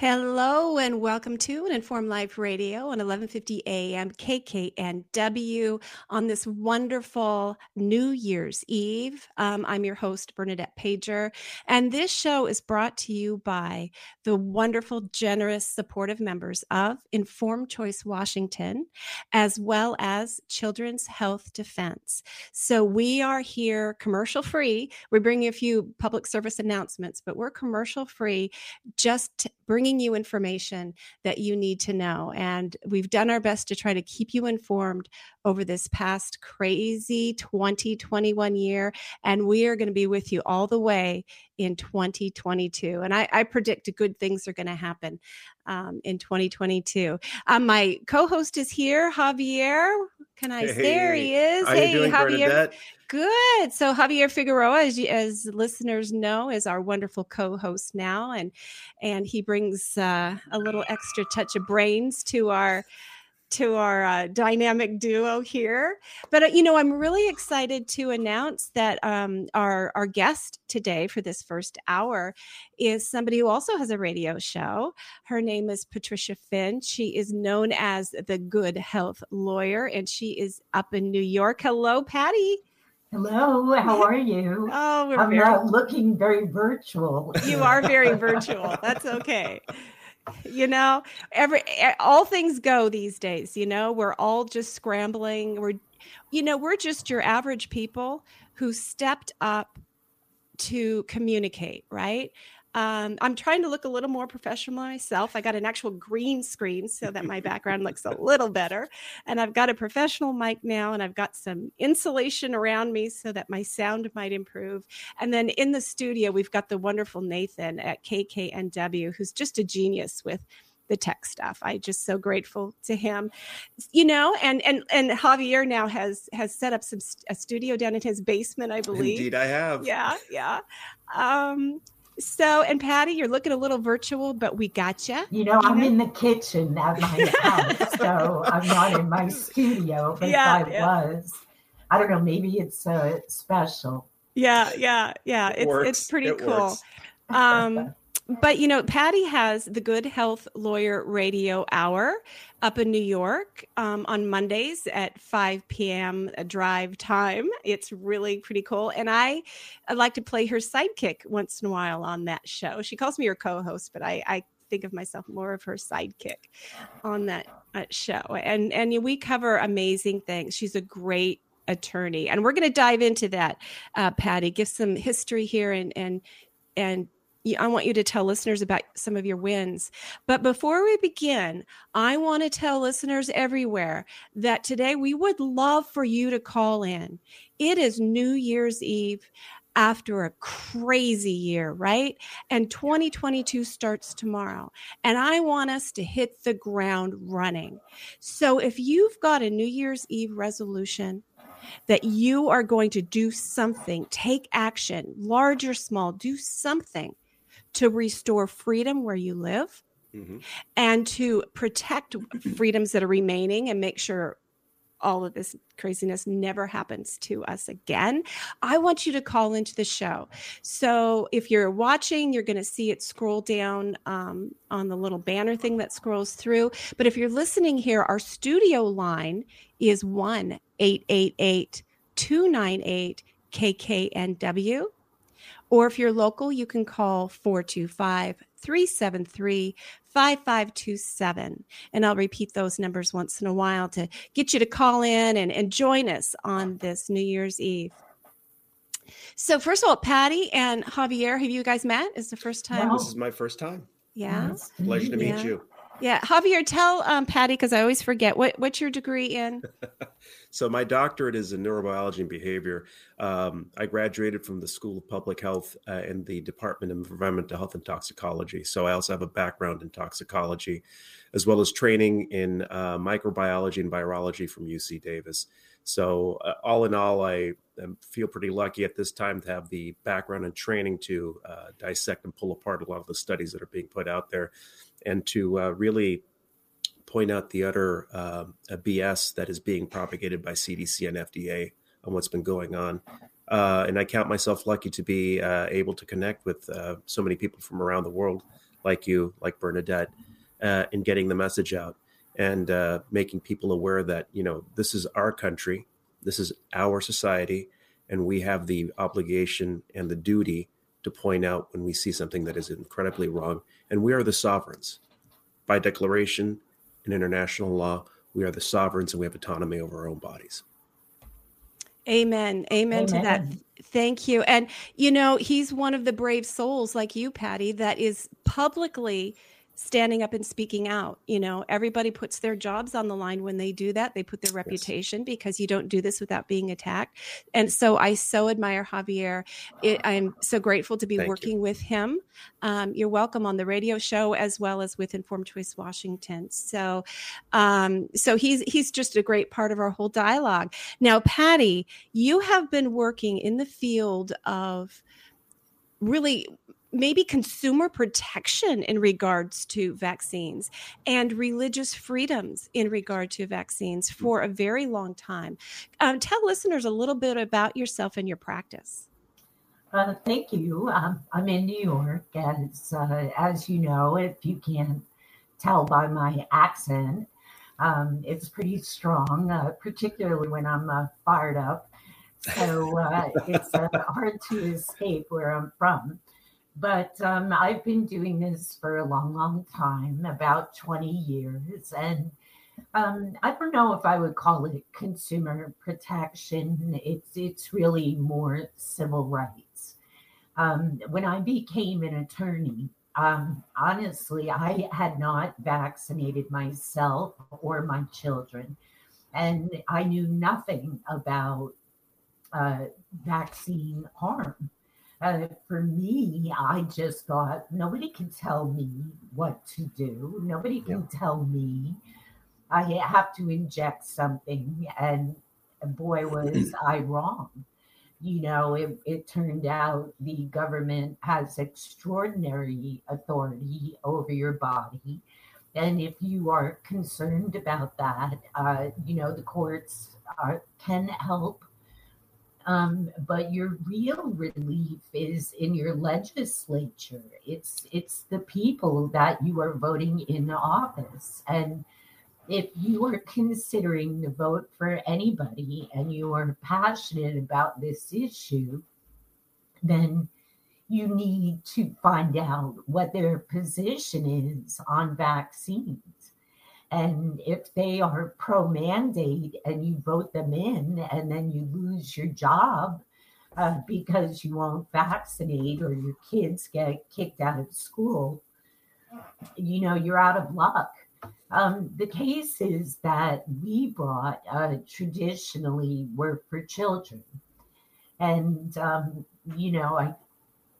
Hello and welcome to an Inform Life Radio on 1150 AM KKNW on this wonderful New Year's Eve. Um, I'm your host, Bernadette Pajer, and this show is brought to you by the wonderful, generous, supportive members of Informed Choice Washington, as well as Children's Health Defense. So we are here commercial free. We're bringing a few public service announcements, but we're commercial free, just bringing you information that you need to know. And we've done our best to try to keep you informed over this past crazy 2021 year. And we are going to be with you all the way in 2022. And I, I predict good things are going to happen um, in 2022. Um, my co host is here, Javier. Can I? Hey, there he is. Hey, Javier. Bernadette? Good. So Javier Figueroa, as, as listeners know, is our wonderful co-host now, and and he brings uh, a little extra touch of brains to our to our uh, dynamic duo here. But uh, you know, I'm really excited to announce that um, our our guest today for this first hour is somebody who also has a radio show. Her name is Patricia Finn. She is known as the Good Health Lawyer, and she is up in New York. Hello, Patty. Hello, how are you? Oh, we're I'm very. not looking very virtual. You are very virtual. That's okay. You know, every all things go these days. You know, we're all just scrambling. We're, you know, we're just your average people who stepped up to communicate. Right. Um, I'm trying to look a little more professional myself. I got an actual green screen so that my background looks a little better. And I've got a professional mic now, and I've got some insulation around me so that my sound might improve. And then in the studio, we've got the wonderful Nathan at KKNW, who's just a genius with the tech stuff. I just so grateful to him, you know. And and and Javier now has has set up some a studio down in his basement, I believe. Indeed, I have. Yeah, yeah. Um, so, and Patty, you're looking a little virtual, but we got you. You know, I'm in the kitchen at my house, so I'm not in my studio. But Yeah, if I yeah. was, I don't know, maybe it's uh, special. Yeah, yeah, yeah. It It's works. it's pretty It cool. works. Um, but you know, Patty has the Good Health Lawyer Radio Hour up in New York um, on Mondays at 5 p.m. a drive time. It's really pretty cool, and I, I like to play her sidekick once in a while on that show. She calls me her co-host, but I, I think of myself more of her sidekick on that uh, show. And and we cover amazing things. She's a great attorney, and we're going to dive into that. Uh, Patty, give some history here, and and and I want you to tell listeners about some of your wins. But before we begin, I want to tell listeners everywhere that today we would love for you to call in. It is New Year's Eve after a crazy year, right? And 2022 starts tomorrow. And I want us to hit the ground running. So if you've got a New Year's Eve resolution, that you are going to do something, take action, large or small, do something to restore freedom where you live Mhm. and to protect freedoms that are remaining and make sure all of this craziness never happens to us again. I want you to call into the show. So if you're watching, you're going to see it scroll down um, on the little banner thing that scrolls through. But if you're listening here, our studio line is 1 888 298 KKNW. Or if you're local, you can call 425 373 5527. And I'll repeat those numbers once in a while to get you to call in and, and join us on this New Year's Eve. So, first of all, Patty and Javier, have you guys met? Is the first time? No. This is my first time. Yeah. Nice Pleasure to meet Yeah. you. Yeah. Javier, tell um, Patty, because I always forget, what, what's your degree in? So my doctorate is in neurobiology and behavior. Um, I graduated from the School of Public Health uh, in the Department of Environmental Health and Toxicology. So I also have a background in toxicology, as well as training in uh, microbiology and virology from UC Davis. So, uh, all in all, I feel pretty lucky at this time to have the background and training to uh, dissect and pull apart a lot of the studies that are being put out there and to uh, really point out the utter uh, BS that is being propagated by CDC and FDA on what's been going on. Uh, and I count myself lucky to be uh, able to connect with so many people from around the world, like you, like Bernadette, in getting the message out and uh, making people aware that you know this is our country, this is our society, and we have the obligation and the duty to point out when we see something that is incredibly wrong. And we are the sovereigns by declaration in international law. We are the sovereigns, and we have autonomy over our own bodies. Amen. Amen, to that. Thank you. And you know, he's one of the brave souls like you, Patty, that is publicly standing up and speaking out. You know, everybody puts their jobs on the line when they do that. They put their reputation because you don't do this without being attacked. And so I so admire Javier. It, I'm so grateful to be Thank you. working with him. Um, you're welcome on the radio show as well as with Informed Choice Washington. So, um, so he's he's just a great part of our whole dialogue. Now, Patty, you have been working in the field of really maybe consumer protection in regards to vaccines and religious freedoms in regard to vaccines for a very long time. Um, tell listeners a little bit about yourself and your practice. Uh, thank you. Um, I'm in New York, as uh, as you know, if you can't tell by my accent, um, it's pretty strong, uh, particularly when I'm uh, fired up. So uh, it's uh, hard to escape where I'm from. But um, I've been doing this for a long, long time, about 20 years, and um, I don't know if I would call it consumer protection. It's it's really more civil rights. Um, when I became an attorney, um, honestly, I had not vaccinated myself or my children, and I knew nothing about uh, vaccine harm. Uh, for me, I just thought nobody can tell me what to do. Nobody can tell me I have to inject something. And boy, was I wrong. You know, it, it turned out the government has extraordinary authority over your body. And if you are concerned about that, uh, you know, the courts are, can help. Um, but your real relief is in your legislature. It's it's the people that you are voting in office. And if you are considering to vote for anybody and you are passionate about this issue, then you need to find out what their position is on vaccines. And if they are pro mandate and you vote them in and then you lose your job uh, because you won't vaccinate or your kids get kicked out of school, you know, you're out of luck. Um, the cases that we brought uh, traditionally were for children. And, um, you know, I,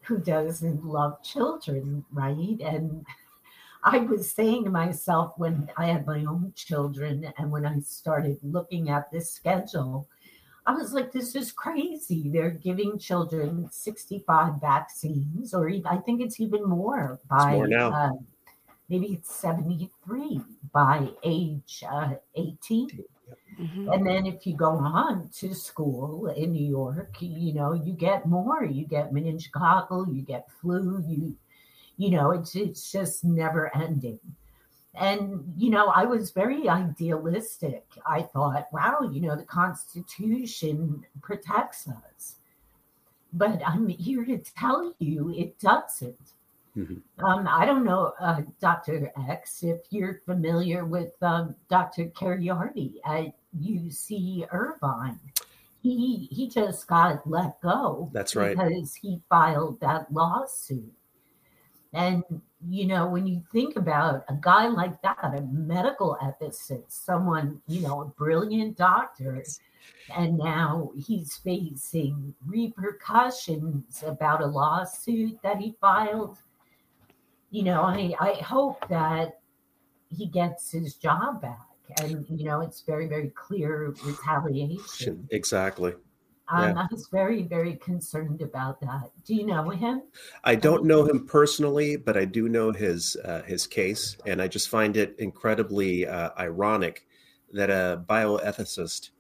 who doesn't love children, right? And I was saying to myself when I had my own children and when I started looking at this schedule, I was like, this is crazy. They're giving children 65 vaccines, or even, I think it's even more by more now. Uh, maybe it's 73 by age uh, 18. Mhm. And then if you go on to school in New York, you know, you get more. You get meningococcal, you get flu, you you know, it's it's just never ending. And you know, I was very idealistic. I thought, wow, you know, the Constitution protects us. But I'm here to tell you it doesn't. Mhm. Um, I don't know, uh, Dr. X, if you're familiar with um, Dr. Kheriaty at UC Irvine. He he just got let go. That's right. Because he filed that lawsuit. And you know, when you think about a guy like that, a medical ethicist, someone, you know, a brilliant doctor, and now he's facing repercussions about a lawsuit that he filed. You know, I, I hope that he gets his job back. and you know it's very very clear retaliation. Exactly. Um, Yeah. I was very very concerned about that. Do you know him? I don't know him personally, but I do know his uh, his case, and I just find it incredibly uh, ironic that a bioethicist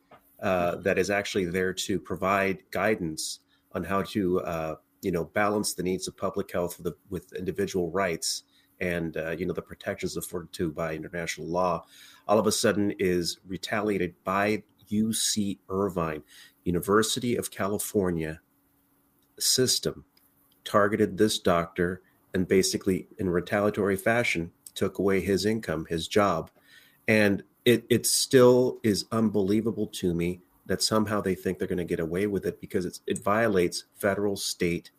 uh, that is actually there to provide guidance on how to uh, you know balance the needs of public health with, the, with individual rights and uh, you know the protections afforded to by international law, all of a sudden is retaliated by UC Irvine, University of California system targeted this doctor and basically in retaliatory fashion took away his income his job. And it it still is unbelievable to me that somehow they think they're going to get away with it because it's, it violates federal state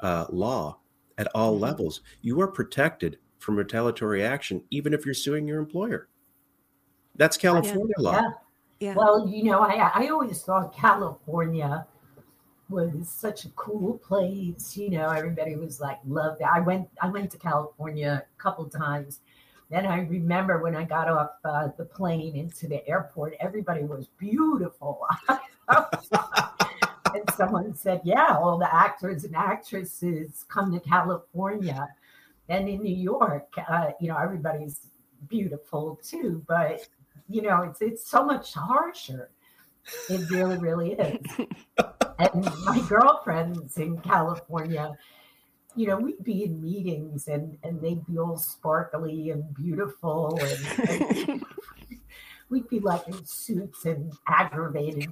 uh, law at all Mhm. levels. You are protected from retaliatory action even if you're suing your employer. That's california law. Yeah. Yeah. Well, you know, I I always thought California was such a cool place. You know, everybody was like, loved it. I went I went to California a couple times. Then I remember when I got off uh, the plane into the airport, everybody was beautiful. and someone said, "Yeah, all the actors and actresses come to California." And in New York, uh, you know, everybody's beautiful too, but you know, it's it's so much harsher. It really, really is. and my girlfriends in California, you know, we'd be in meetings and and they'd be all sparkly and beautiful, and, and we'd be like in suits and aggravated.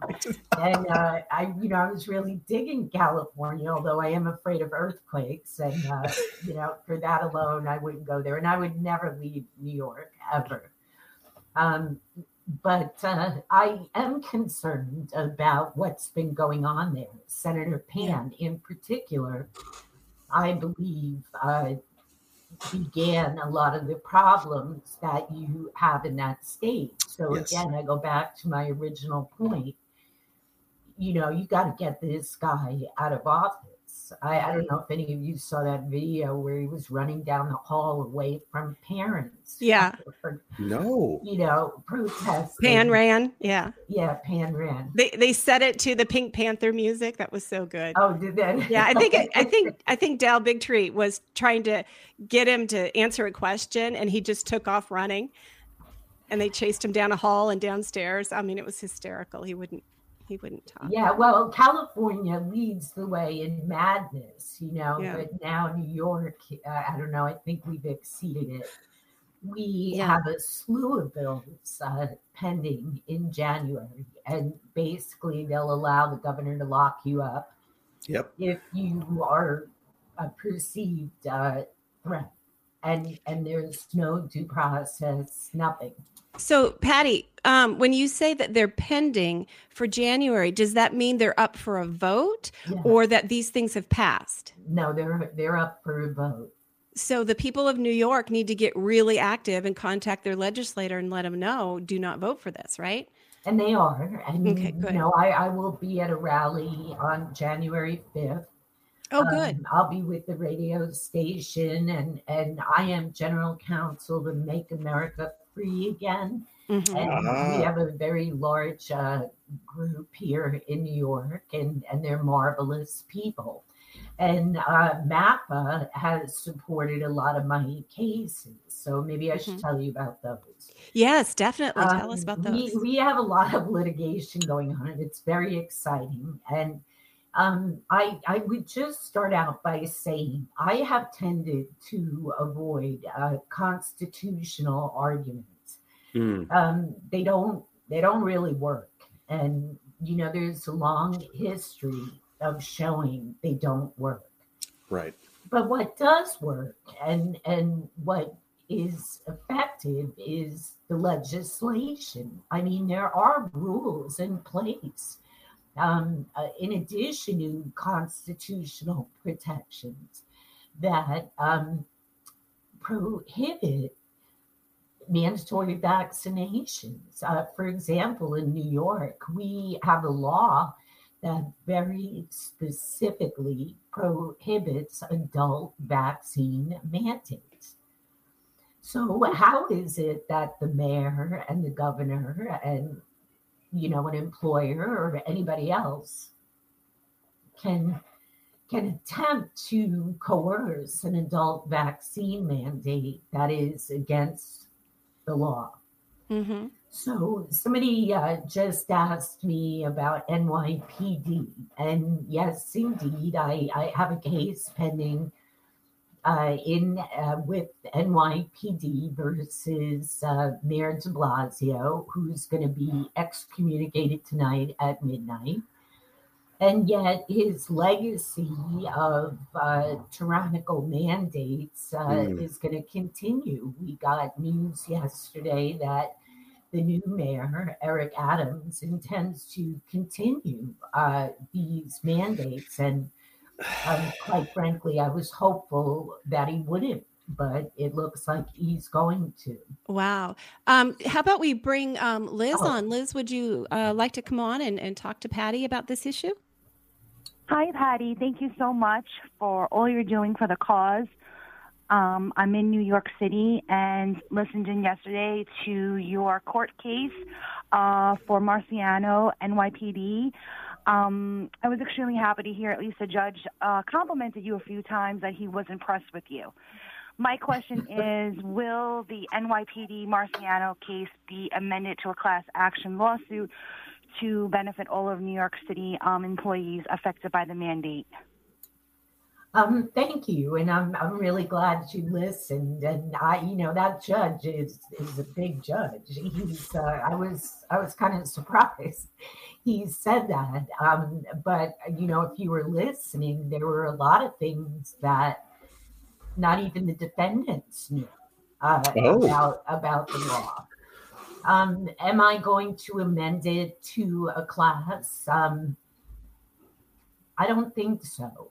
And uh, I, you know, I was really digging California, although I am afraid of earthquakes, and uh, you know, for that alone, I wouldn't go there, and I would never leave New York ever. Um, but uh, I am concerned about what's been going on there. Senator Pan, in particular, I believe, uh, began a lot of the problems that you have in that state. So, Yes. again, I go back to my original point. You know, you got to get this guy out of office. I, I don't know if any of you saw that video where he was running down the hall away from parents. Yeah. For, no you know, protesting. Pan ran. Yeah. Yeah, Pan ran. They they set it to the Pink Panther music. That was so good. Oh, did that? Yeah, I think I think I think Del Bigtree was trying to get him to answer a question, and he just took off running. And they chased him down a hall and downstairs. I mean, it was hysterical. He wouldn't he wouldn't talk. Yeah, well, California leads the way in madness, you know, Yeah. but now New York, uh, I don't know, I think we've exceeded it. We Yeah. have a slew of bills uh, pending in January, and basically they'll allow the governor to lock you up yep if you are a perceived uh, threat. And, and there's no due process, nothing. So, Patty, um, when you say that they're pending for January, does that mean they're up for a vote, Yeah. or that these things have passed? No, they're they're up for a vote. So the people of New York need to get really active and contact their legislator and let them know, do not vote for this, right? And they are. And Okay, good. you know, I, I will be at a rally on January 5th. Oh, good. Um, I'll be with the radio station and and I am general counsel to Make America Free Again. Mhm. And Ah. we have a very large uh, group here in New York, and, and they're marvelous people. And uh, MAPPA has supported a lot of my cases. So maybe I should Mhm. tell you about those. Yes, definitely. Tell us Um, about those. We, we have a lot of litigation going on, and it's very exciting. And um, I, I would just start out by saying I have tended to avoid uh, constitutional arguments. Mm, Um, they don't they don't really work, and you know there's a long history of showing they don't work. right But what does work and and what is effective is the legislation. I mean, there are rules in place. Um, uh, in addition to constitutional protections that um, prohibit mandatory vaccinations. Uh, for example, in New York, we have a law that very specifically prohibits adult vaccine mandates. So how is it that the mayor and the governor and you know an employer or anybody else can can attempt to coerce an adult vaccine mandate that is against the law? Mm-hmm. So somebody uh, just asked me about NYPD, and yes, indeed, I, I have a case pending in uh, with NYPD versus uh, Mayor De Blasio, who's going to be excommunicated tonight at midnight. And yet, his legacy of uh, tyrannical mandates uh, Mm. is going to continue. We got news yesterday that the new mayor, Eric Adams, intends to continue uh, these mandates. And um, quite frankly, I was hopeful that he wouldn't, but it looks like he's going to. Wow. Um, how about we bring um, Liz Oh. on? Liz, would you uh, like to come on and, and talk to Patty about this issue? Hi, Patty. Thank you so much for all you're doing for the cause. Um, I'm in New York City and listened in yesterday to your court case uh, for Marciano NYPD. Um, I was extremely happy to hear at least the judge uh, complimented you a few times that he was impressed with you. My question is Will the NYPD Marciano case be amended to a class action lawsuit to benefit all of New York City um, employees affected by the mandate? Um, thank you, and I'm I'm really glad you listened. And I, you know, that judge is is a big judge. He's uh, I was I was kind of surprised he said that. Um, but you know, if you were listening, there were a lot of things that not even the defendants knew uh, Oh. about about the law. Um, am I going to amend it to a class? Um, I don't think so.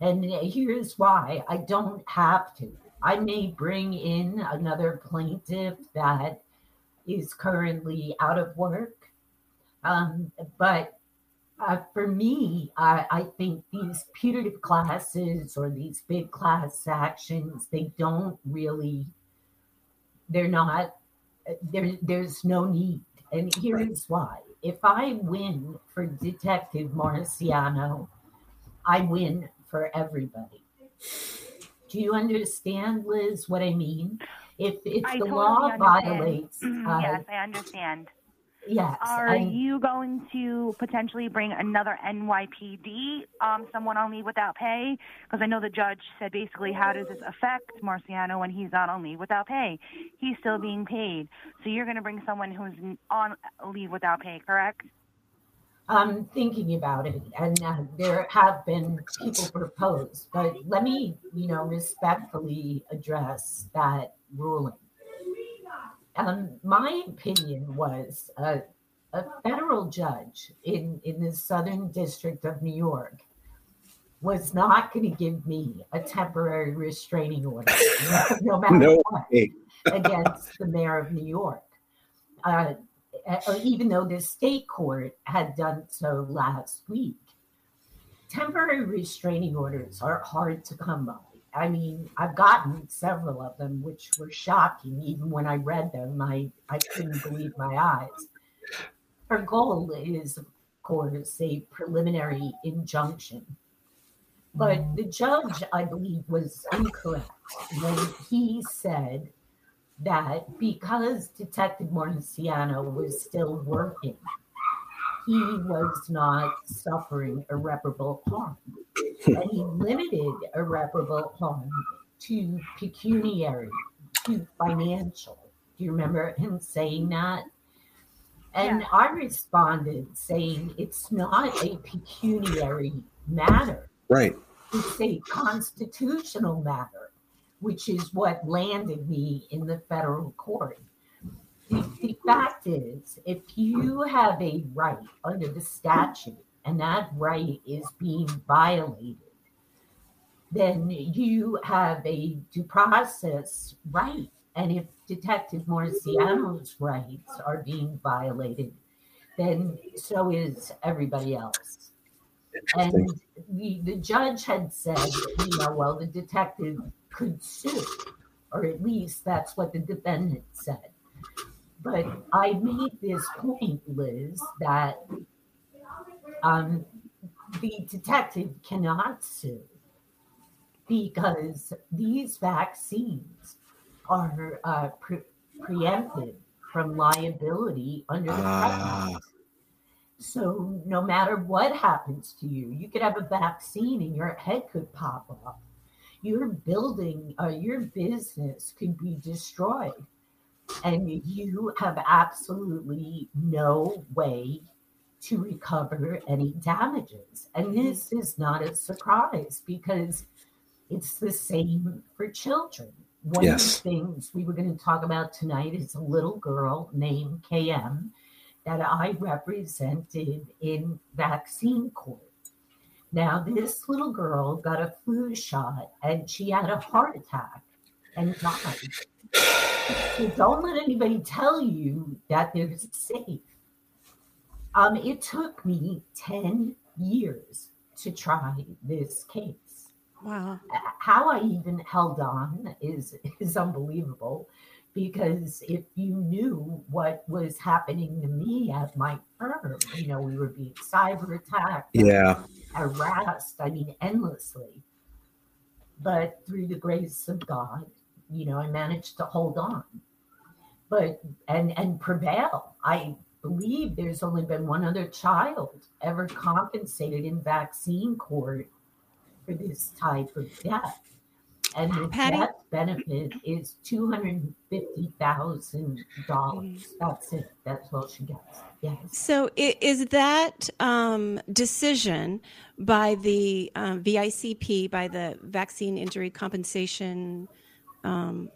And here's why I don't have to. I may bring in another plaintiff that is currently out of work. Um, but uh, for me, I, I think these putative classes or these big class actions, they don't really, they're not, there, there's no need. And here's why. If I win for Detective Marciano, I win for everybody. Do you understand, Liz, what I mean? If if I the totally law understand. violates, Mhm, uh, yes, I understand. yes, Are and- you going to potentially bring another NYPD, um, someone on leave without pay? Because I know the judge said basically, how does this affect Marciano when he's not on leave without pay? He's still being paid. So you're going to bring someone who's on leave without pay, correct? I'm thinking about it, and uh, there have been people proposed, but let me, you know, respectfully address that ruling. Um, my opinion was a, a federal judge in in the Southern District of New York was not going to give me a temporary restraining order, no matter No what against the mayor of New York. Uh, even though the state court had done so last week. Temporary restraining orders are hard to come by. I mean, I've gotten several of them, which were shocking. Even when I read them, I, I couldn't believe my eyes. Her goal is, of course, a preliminary injunction. But the judge, I believe, was incorrect when he said that because Detective Marciano was still working, he was not suffering irreparable harm. Hmm. And he limited irreparable harm to pecuniary, to financial. Do you remember him saying that? And Yeah. I responded saying it's not a pecuniary matter Right. it's a constitutional matter, which is what landed me in the federal court. The, the fact is, if you have a right under the statute and that right is being violated, then you have a due process right. And if Detective Marciano's rights are being violated, then so is everybody else. And the, the judge had said, you know, well, the detective could sue. or at least that's what the defendant said. But I made this point, Liz, that um, the detective cannot sue because these vaccines are uh, pre- preempted from liability under the. Pregnant. So no matter what happens to you, you could have a vaccine and your head could pop off. Your building, uh, your business could be destroyed, and you have absolutely no way to recover any damages. And this is not a surprise because it's the same for children. One Yes. of the things we were going to talk about tonight is a little girl named KM that I represented in vaccine court. Now, this little girl got a flu shot and she had a heart attack and died. So don't let anybody tell you that they're safe. Um, it took me 10 years to try this case. Wow. How I even held on is is unbelievable because if you knew what was happening to me at my firm, you know, we were being cyber attacked, Yeah. Harassed, I mean, endlessly. But through the grace of God, you know, I managed to hold on. But and and prevail. I believe there's only been one other child ever compensated in vaccine court for this type of death. And the Patty? death benefit is two hundred and fifty thousand dollars. That's it. That's all she gets. Yes. So is that um, decision by the um, VICP, by the Vaccine Injury Compensation, um,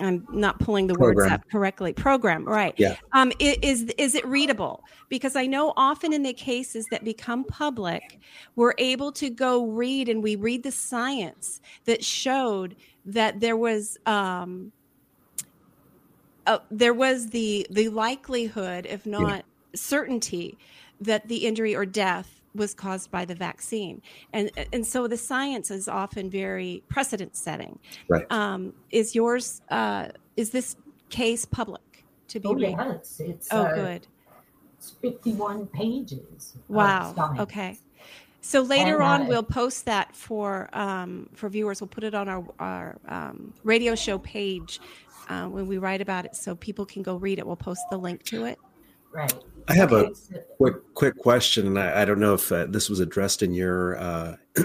I'm not pulling the words up correctly, program, right? Yeah. Um, is, is it readable? Because I know often in the cases that become public, we're able to go read and we read the science that showed that there was um, uh, there was the the likelihood, if not certainty, that the injury or death was caused by the vaccine, and and so the science is often very precedent setting. Right. Um, is yours? Uh, is this case public to be Oh read? yes. It's Oh, uh, good. It's 51 pages. Wow. Okay. So later And, on, uh, we'll post that for um, for viewers. We'll put it on our our um, radio show page uh, when we write about it, so people can go read it. We'll post the link to it. Right. I have a Okay, so- quick quick question, and I, I don't know if uh, this was addressed in your uh,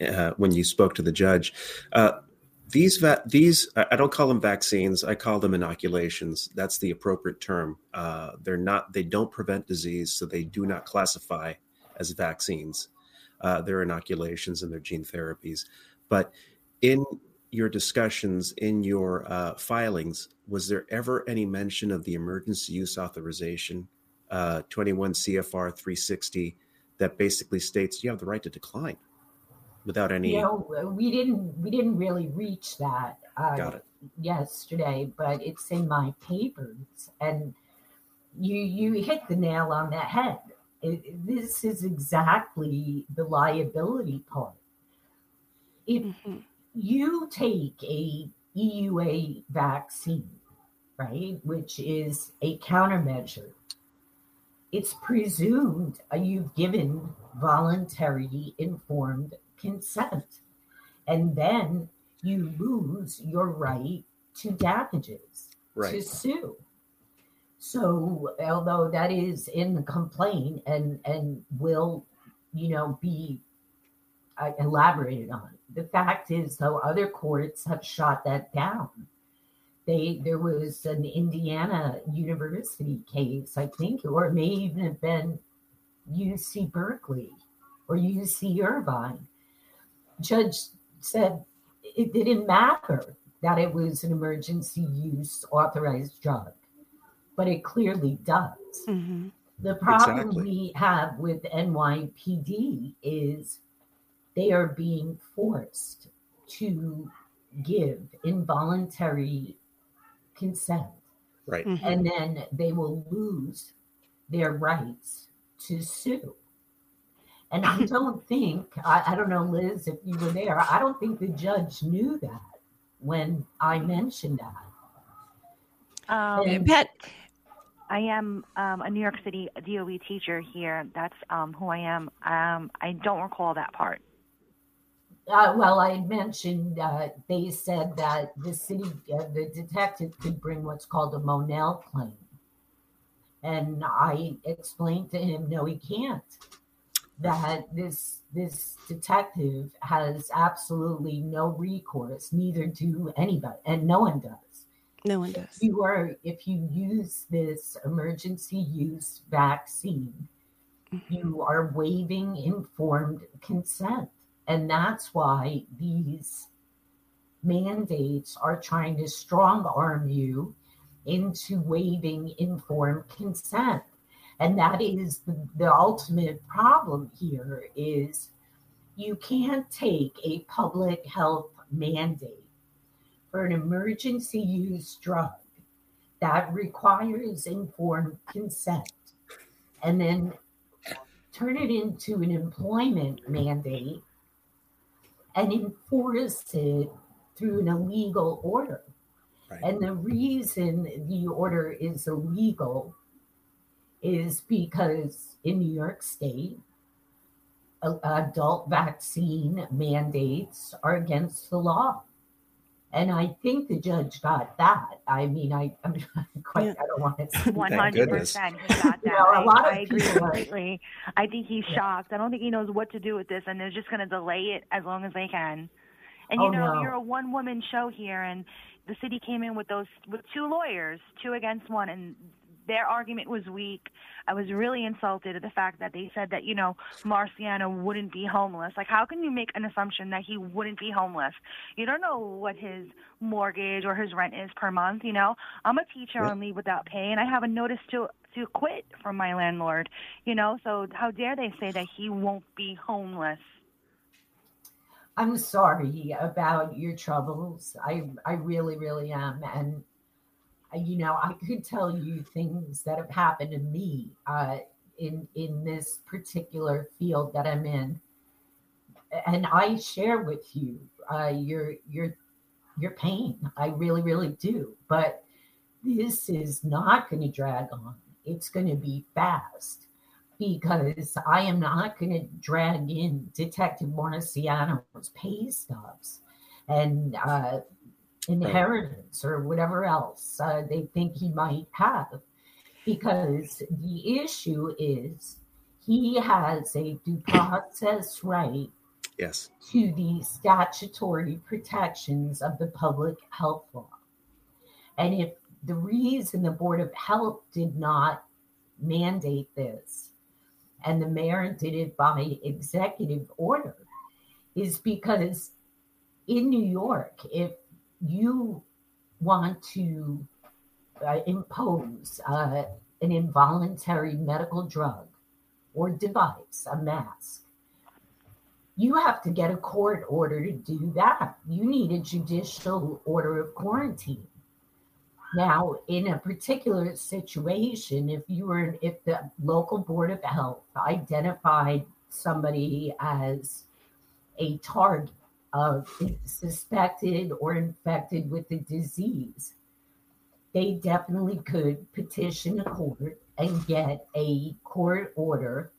uh, when you spoke to the judge. Uh, these va- these I I don't call them vaccines. I call them inoculations. That's the appropriate term. Uh, they're not. They don't prevent disease, so they do not classify as vaccines. Uh, they're inoculations and they're gene therapies. But in your discussions, in your uh, filings, was there ever any mention of the emergency use authorization uh, 21 CFR 360 that basically states you have the right to decline without any. you know, we didn't we didn't really reach that uh, Got it. yesterday, but it's in my papers, and you you hit the nail on the head. It, this is exactly the liability part. If Mhm. You take a EUA vaccine, right, which is a countermeasure, it's presumed uh, you've given voluntary informed consent. And then you lose your right to damages to sue. So although that is in the complaint and and will, you know, be uh, elaborated on, the fact is though other courts have shot that down. They there was an Indiana University case, I think, or it may even have been UC Berkeley or UC Irvine. Judge said it didn't matter that it was an emergency use authorized drug, but it clearly does. Mhm. The problem Exactly. we have with NYPD is they are being forced to give involuntary consent, Right. Mhm. and then they will lose their rights to sue. And I don't think, I, I don't know, Liz, if you were there, I don't think the judge knew that. when I mentioned that. Um, And- Pat, I am um, a New York City DOE teacher here. That's um, who I am. Um, I don't recall that part. Uh, well, I had mentioned uh, they said that the city, uh, the detective could bring what's called a Monell claim. And I explained to him, no, he can't. That this this detective has absolutely no recourse, neither do anybody, and no one does. no one does. You are if you use this emergency use vaccine, you are waiving informed consent. And that's why these mandates are trying to strong arm you into waiving informed consent. And that is the, the ultimate problem here is you can't take a public health mandate for an emergency use drug that requires informed consent and then turn it into an employment mandate and enforce it through an illegal order. Right. And the reason the order is illegal is because in New York State, adult vaccine mandates are against the law. And I think the judge got that. I mean, I, I'm not quite, Yeah. I don't want to 100%. he got that. You know, a I, lot of I agree people are- completely. I think he's Yeah. shocked. I don't think he knows what to do with this, and they're just going to delay it as long as they can. And you Oh, know, no. you're a one-woman show here, and the city came in with those with two lawyers, two against one, and their argument was weak. I was really insulted at the fact that they said that you know Marciano wouldn't be homeless. Like, how can you make an assumption that he wouldn't be homeless? You don't know what his mortgage or his rent is per month. You know, I'm a teacher Yeah. on leave without pay, and I have a notice to to quit from my landlord. You know, so how dare they say that he won't be homeless? I'm sorry about your troubles. I I really really am, and you know I could tell you things that have happened to me uh, in in this particular field that I'm in, and I share with you uh, your your your pain. I really really do, but this is not going to drag on. It's going to be fast because I am not going to drag in Detective Marciano's pay stubs and uh, inheritance or whatever else uh, they think he might have. Because the issue is he has a due process right Yes. to the statutory protections of the public health law. And if the reason the Board of Health did not mandate this and the mayor did it by executive order is because in New York, if you want to uh, impose uh, an involuntary medical drug or device, a mask, you have to get a court order to do that. You need a judicial order of quarantine. Now, in a particular situation, if you were, if the local board of health identified somebody as a target of suspected or infected with the disease, they definitely could petition a court and get a court order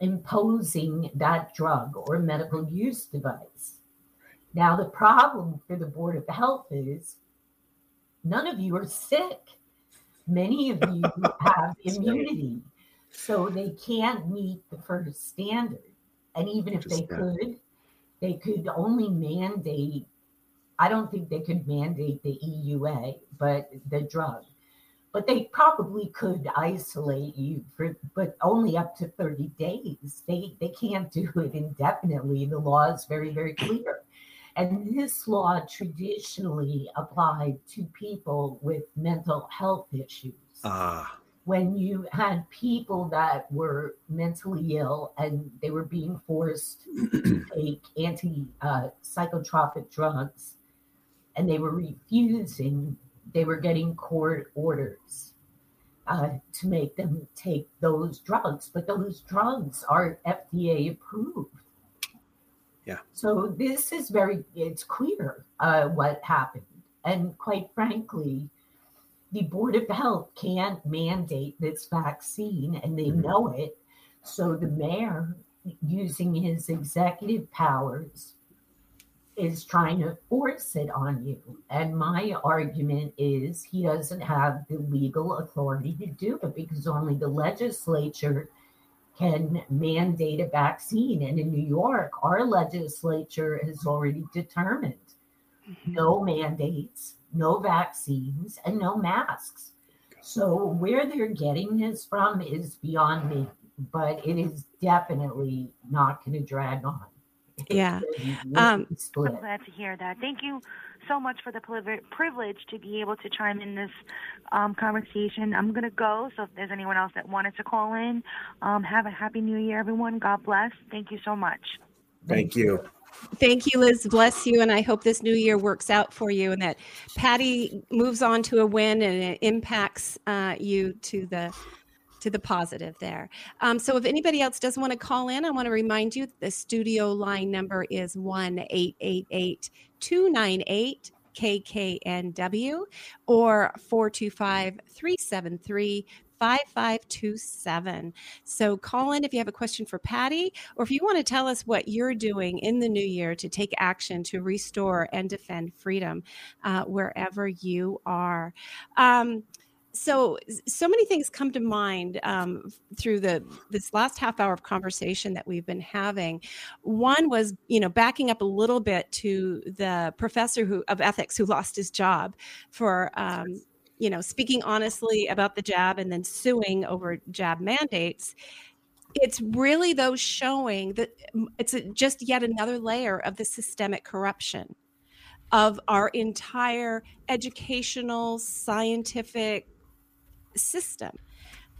imposing that drug or medical use device. Now, the problem for the Board of Health is none of you are sick. Many of you have immunity, so they can't meet the first standard. And even if they could, they could only mandate, I don't think they could mandate the EUA, but the drug. But they probably could isolate you for, but only up to 30 days. They, they can't do it indefinitely. The law is very, very clear. And this law traditionally applied to people with mental health issues. Ah, When you had people that were mentally ill and they were being forced to take anti uh, psychotropic drugs and they were refusing, they were getting court orders uh, to make them take those drugs. But those drugs are FDA approved. Yeah. So this is very, it's clear uh, what happened. And quite frankly, the Board of Health can't mandate this vaccine and they Mhm. know it. So the mayor, using his executive powers, is trying to force it on you. And my argument is he doesn't have the legal authority to do it because only the legislature can mandate a vaccine. And in New York, our legislature has already determined no mandates, no vaccines, and no masks. So where they're getting this from is beyond me, but it is definitely not going to drag on. Yeah. gonna be really Um, split. I'm glad to hear that. Thank you so much for the privilege to be able to chime in this um, conversation. I'm going to go, so if there's anyone else that wanted to call in, um, have a happy new year, everyone. God bless. Thank you so much. Thank you. Thank you, Liz. Bless you. And I hope this new year works out for you and that Patty moves on to a win and it impacts uh, you to the to the positive there. Um, so if anybody else doesn't want to call in, I want to remind you the studio line number is 1 888 298 KKNW or 425 373 5527. So call in if you have a question for Patty or if you want to tell us what you're doing in the new year to take action to restore and defend freedom uh, wherever you are. Um, so so many things come to mind um, through the this last half hour of conversation that we've been having one was you know backing up a little bit to the professor who of ethics who lost his job for um, you know speaking honestly about the jab and then suing over jab mandates it's really those showing that it's a, just yet another layer of the systemic corruption of our entire educational scientific system.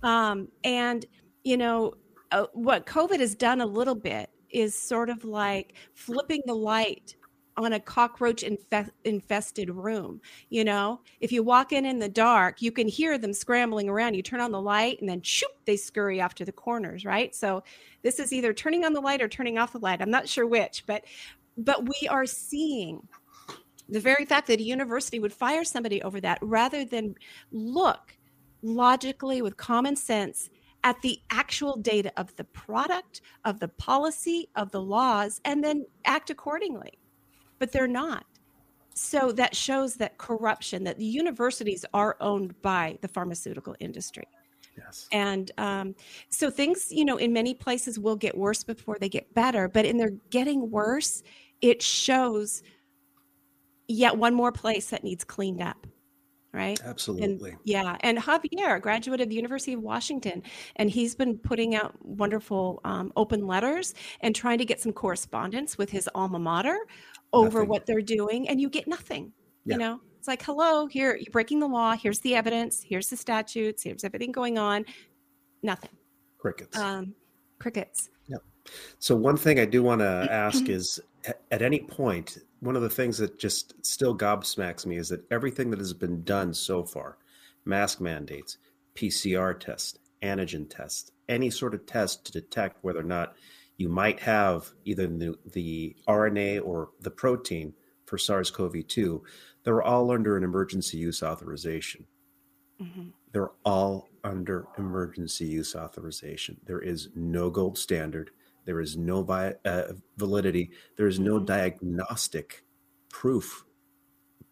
Um, and you know uh, what covid has done a little bit is sort of like flipping the light on a cockroach infe- infested room you know? If you walk in in the dark you can hear them scrambling around. You turn on the light and then shoop they scurry off to the corners right? So this is either turning on the light or turning off the light. I'm not sure which but but we are seeing the very fact that a university would fire somebody over that rather than look logically with common sense at the actual data of the product, of the policy, of the laws, and then act accordingly. But they're not. So that shows that corruption, that the universities are owned by the pharmaceutical industry. Yes. And um, so things, you know, in many places will get worse before they get better. But in their getting worse, it shows yet one more place that needs cleaned up. Right. Absolutely. And yeah, and Javier, a graduate of the University of Washington, and he's been putting out wonderful um, open letters and trying to get some correspondence with his alma mater over Nothing. what they're doing, and you get nothing. Yeah. You know, it's like, hello, here you're breaking the law. Here's the evidence. Here's the statutes. Here's everything going on. Nothing. Crickets. Um, crickets. So one thing I do want to ask is at any point, one of the things that just still gobsmacks me is that everything that has been done so far, mask mandates, PCR test, antigen test, any sort of test to detect whether or not you might have either the, the RNA or the protein for SARS-CoV-2, they're all under an emergency use authorization. Mhm. They're all under emergency use authorization. There is no gold standard. There is no vi- uh, validity. There is no Mhm. diagnostic proof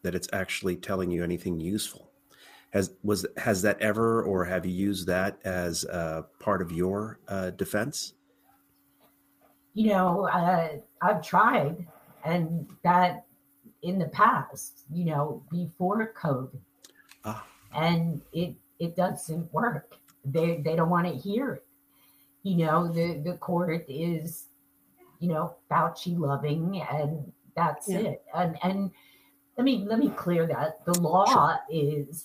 that it's actually telling you anything useful. Has was has that ever, or have you used that as uh, part of your uh, defense? You know, uh, I've tried, and that in the past, you know, before COVID, Ah. and it it doesn't work. They they don't want to hear it. You know, the the court is, you know, Fauci loving, and that's Yeah. it. And and let me let me clear that the law is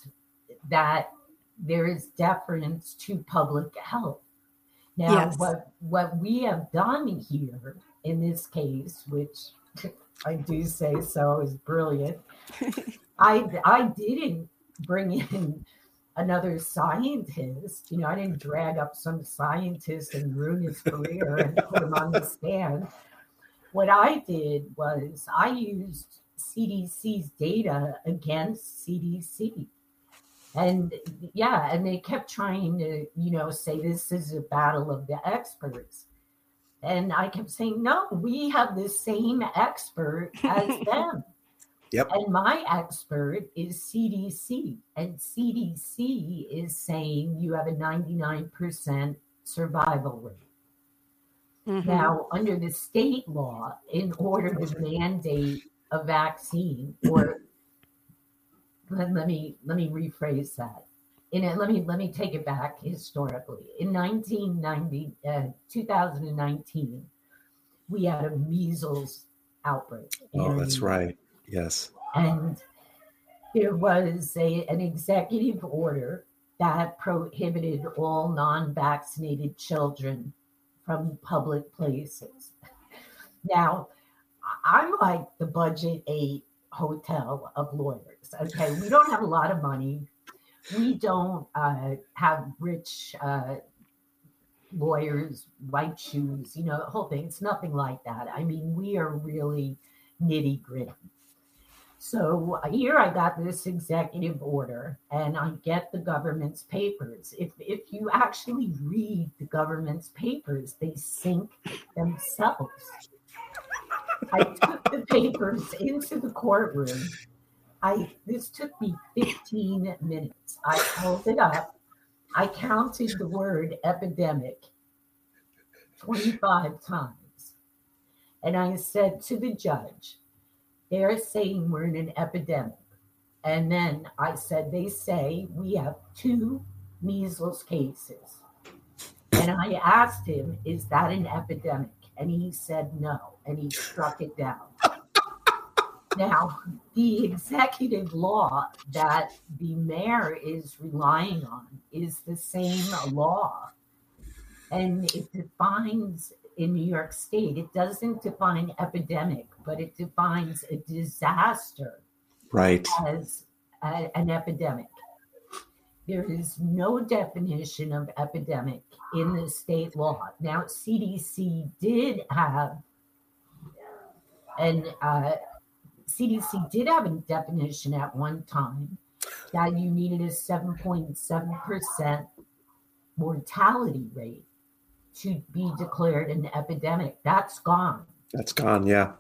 that there is deference to public health. Now, Yes. what what we have done here in this case, which I do say so, is brilliant. I I didn't bring in another scientist. You know, I didn't drag up some scientist and ruin his career and put him on the stand. what I did was I used CDC's data against CDC. And yeah, and they kept trying to, you know, say this is a battle of the experts. And I kept saying, no, we have the same expert as them. Yep. And my expert is CDC. And CDC is saying you have a 99% survival rate. Mhm. Now, under the state law, in order to mandate a vaccine, or let, let me let me rephrase that. In it, let me let me take it back historically. In 1990, uh, 2019, we had a measles outbreak. Oh, that's right. Yes. and there was a, an executive order that prohibited all non-vaccinated children from public places. Now, I'm like the budget eight hotel of lawyers. Okay, we don't have a lot of money. We don't uh, have rich uh, lawyers, white shoes, you know, the whole thing. It's nothing like that. I mean, we are really nitty gritty. So uh, here I got this executive order and I get the government's papers. If if you actually read the government's papers, they sink themselves. I took the papers into the courtroom. I this took me 15 minutes. I held it up. I counted the word epidemic 25 times. And I said to the judge, they're saying we're in an epidemic. And then I said, they say we have two measles cases. And I asked him, is that an epidemic? And he said no. And he struck it down. now, the executive law that the mayor is relying on is the same law. And it defines in New York State, it doesn't define epidemic, but it defines a disaster Right. as a- an epidemic. There is no definition of epidemic in the state law. Now, CDC did have, and uh, CDC did have a definition at one time that you needed a 7.7% mortality rate to be declared an epidemic. That's gone. That's gone. Yeah.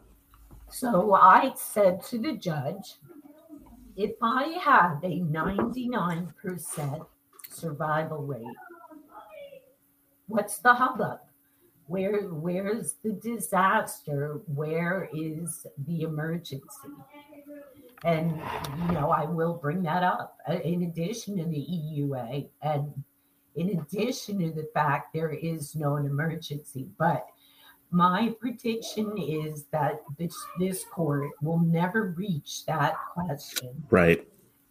So I said to the judge, if I have a 99% survival rate, what's the hubbub? Where where's the disaster? Where is the emergency? And you know, I will bring that up. Uh, In addition to the EUA, and in addition to the fact there is no an emergency, but my prediction is that this this court will never reach that question. Right.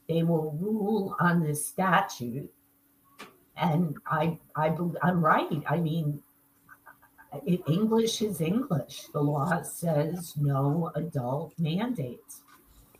They will rule on the statute, and I I I'm right. I mean, English is English. The law says no adult mandates.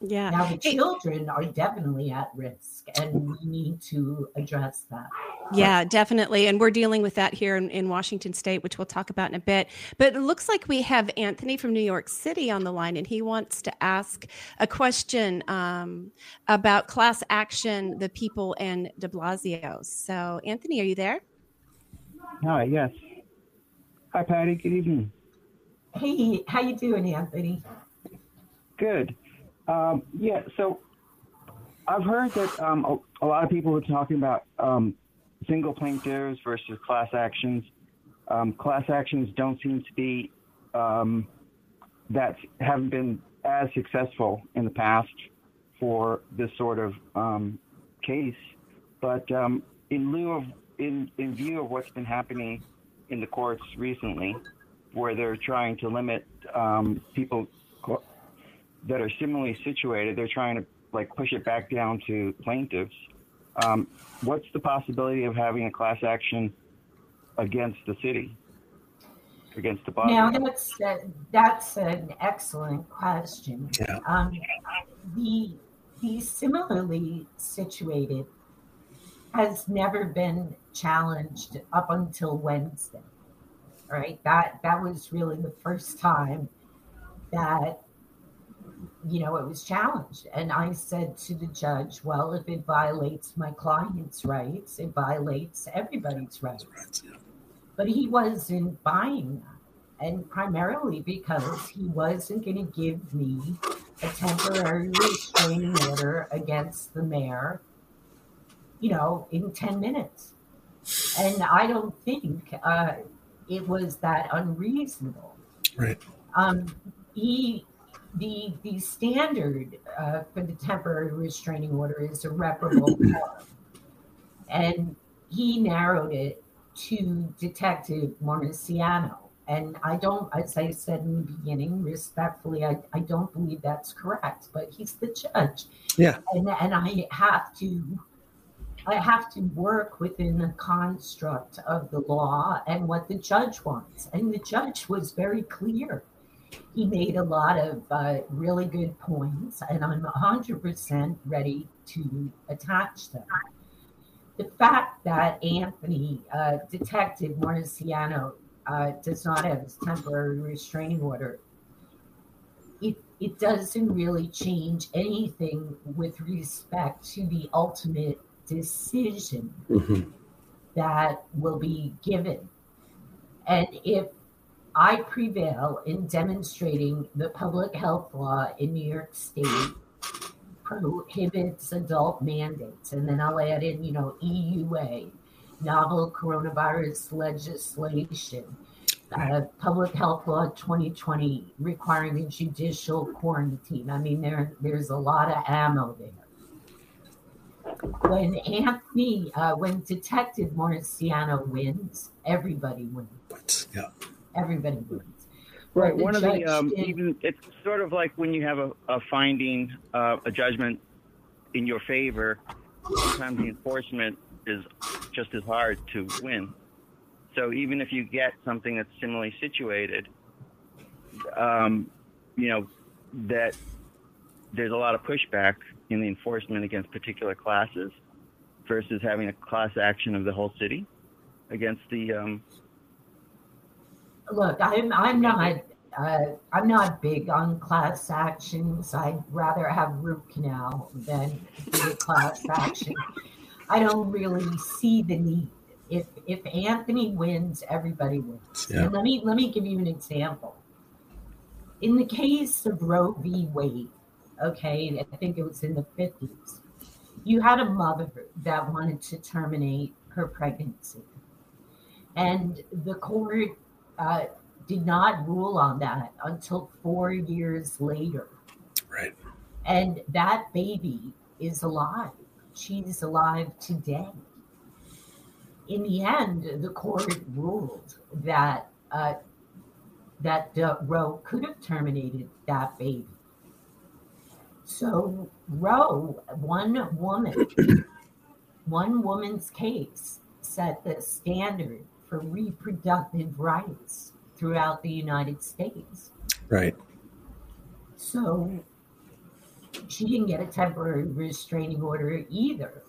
Yeah. Now the Hey- children are definitely at risk, and we need to address that. Yeah, definitely. And we're dealing with that here in, in Washington State, which we'll talk about in a bit. But it looks like we have Anthony from New York City on the line, and he wants to ask a question um, about class action, the people, and de Blasio. So, Anthony, are you there? Hi, yes. Hi, Patty. Good evening. Hey, how you doing, Anthony? Good. Um, yeah, so I've heard that um, a, a lot of people are talking about um, single plaintiffs versus class actions. Um, class actions don't seem to be um, that haven't been as successful in the past for this sort of um, case. But in lieu of, in, in view of what's been happening in the courts recently, where they're trying to limit people that are similarly situated, they're trying to like push it back down to plaintiffs. Um, what's the possibility of having a class action against the city, against the body? Now that's uh, that's an excellent question. Yeah. Um, the the similarly situated has never been challenged up until Wednesday. Right. That that was really the first time that you know it was challenged. And i said to the judge well if it violates my client's rights it violates everybody's rights. But he wasn't buying that. And primarily because he wasn't going to give me a temporary restraining order against the mayor you know in 10 minutes. And i don't think uh, it was that unreasonable. Right. um, he the the standard uh, for the temporary restraining order is irreparable harm, and he narrowed it to Detective Marciano. And I don't, as I said in the beginning, respectfully, I, I don't believe that's correct. But he's the judge, Yeah. and and I have to I have to work within the construct of the law and what the judge wants. And the judge was very clear. He made a lot of uh, really good points, and I'm 100% ready to attach them. The fact that Anthony, uh, Detective Marciano, uh, does not have his temporary restraining order, it, it doesn't really change anything with respect to the ultimate decision Mhm. that will be given. And if I prevail in demonstrating the public health law in New York State prohibits adult mandates, and then I'll add in, you know, EUA, novel coronavirus legislation, uh, public health law 2020 requiring a judicial quarantine. I mean, there there's a lot of ammo there when Anthony, uh, when Detective Marciano wins, everybody wins. Yeah. Everybody wins. Right. One of the um, did- even it's sort of like when you have a, a finding, uh, a judgment in your favor. Sometimes the enforcement is just as hard to win. So even if you get something that's similarly situated, um, you know that there's a lot of pushback in the enforcement against particular classes versus having a class action of the whole city against the um, Look, I'm I'm not uh, I'm not big on class actions. I'd rather have root canal than a class action. I don't really see the need. If if Anthony wins, everybody wins. Yeah. And let me let me give you an example. In the case of Roe v. Wade, okay, I think it was in the fifties, you had a mother that wanted to terminate her pregnancy, and the court uh, did not rule on that until four years later. Right. And that baby is alive. She's alive today. In the end, the court ruled that uh, that uh, Roe could have terminated that baby. So Roe, one woman, one woman's case set the standard for reproductive rights throughout the United States. Right. So she didn't get a temporary restraining order either.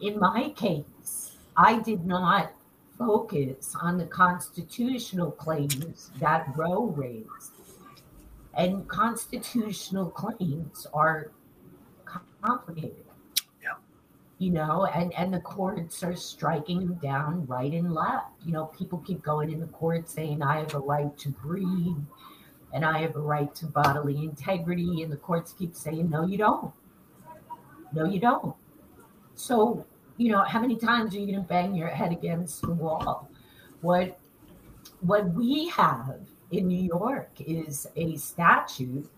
In my case, I did not focus on the constitutional claims that Roe raised. And constitutional claims are complicated. You know, and, and the courts are striking them down right and left. You know, people keep going in the court saying, I have a right to breathe and I have a right to bodily integrity. And the courts keep saying, no, you don't. No, you don't. So, you know, how many times are you going to bang your head against the wall? What, what we have in New York is a statute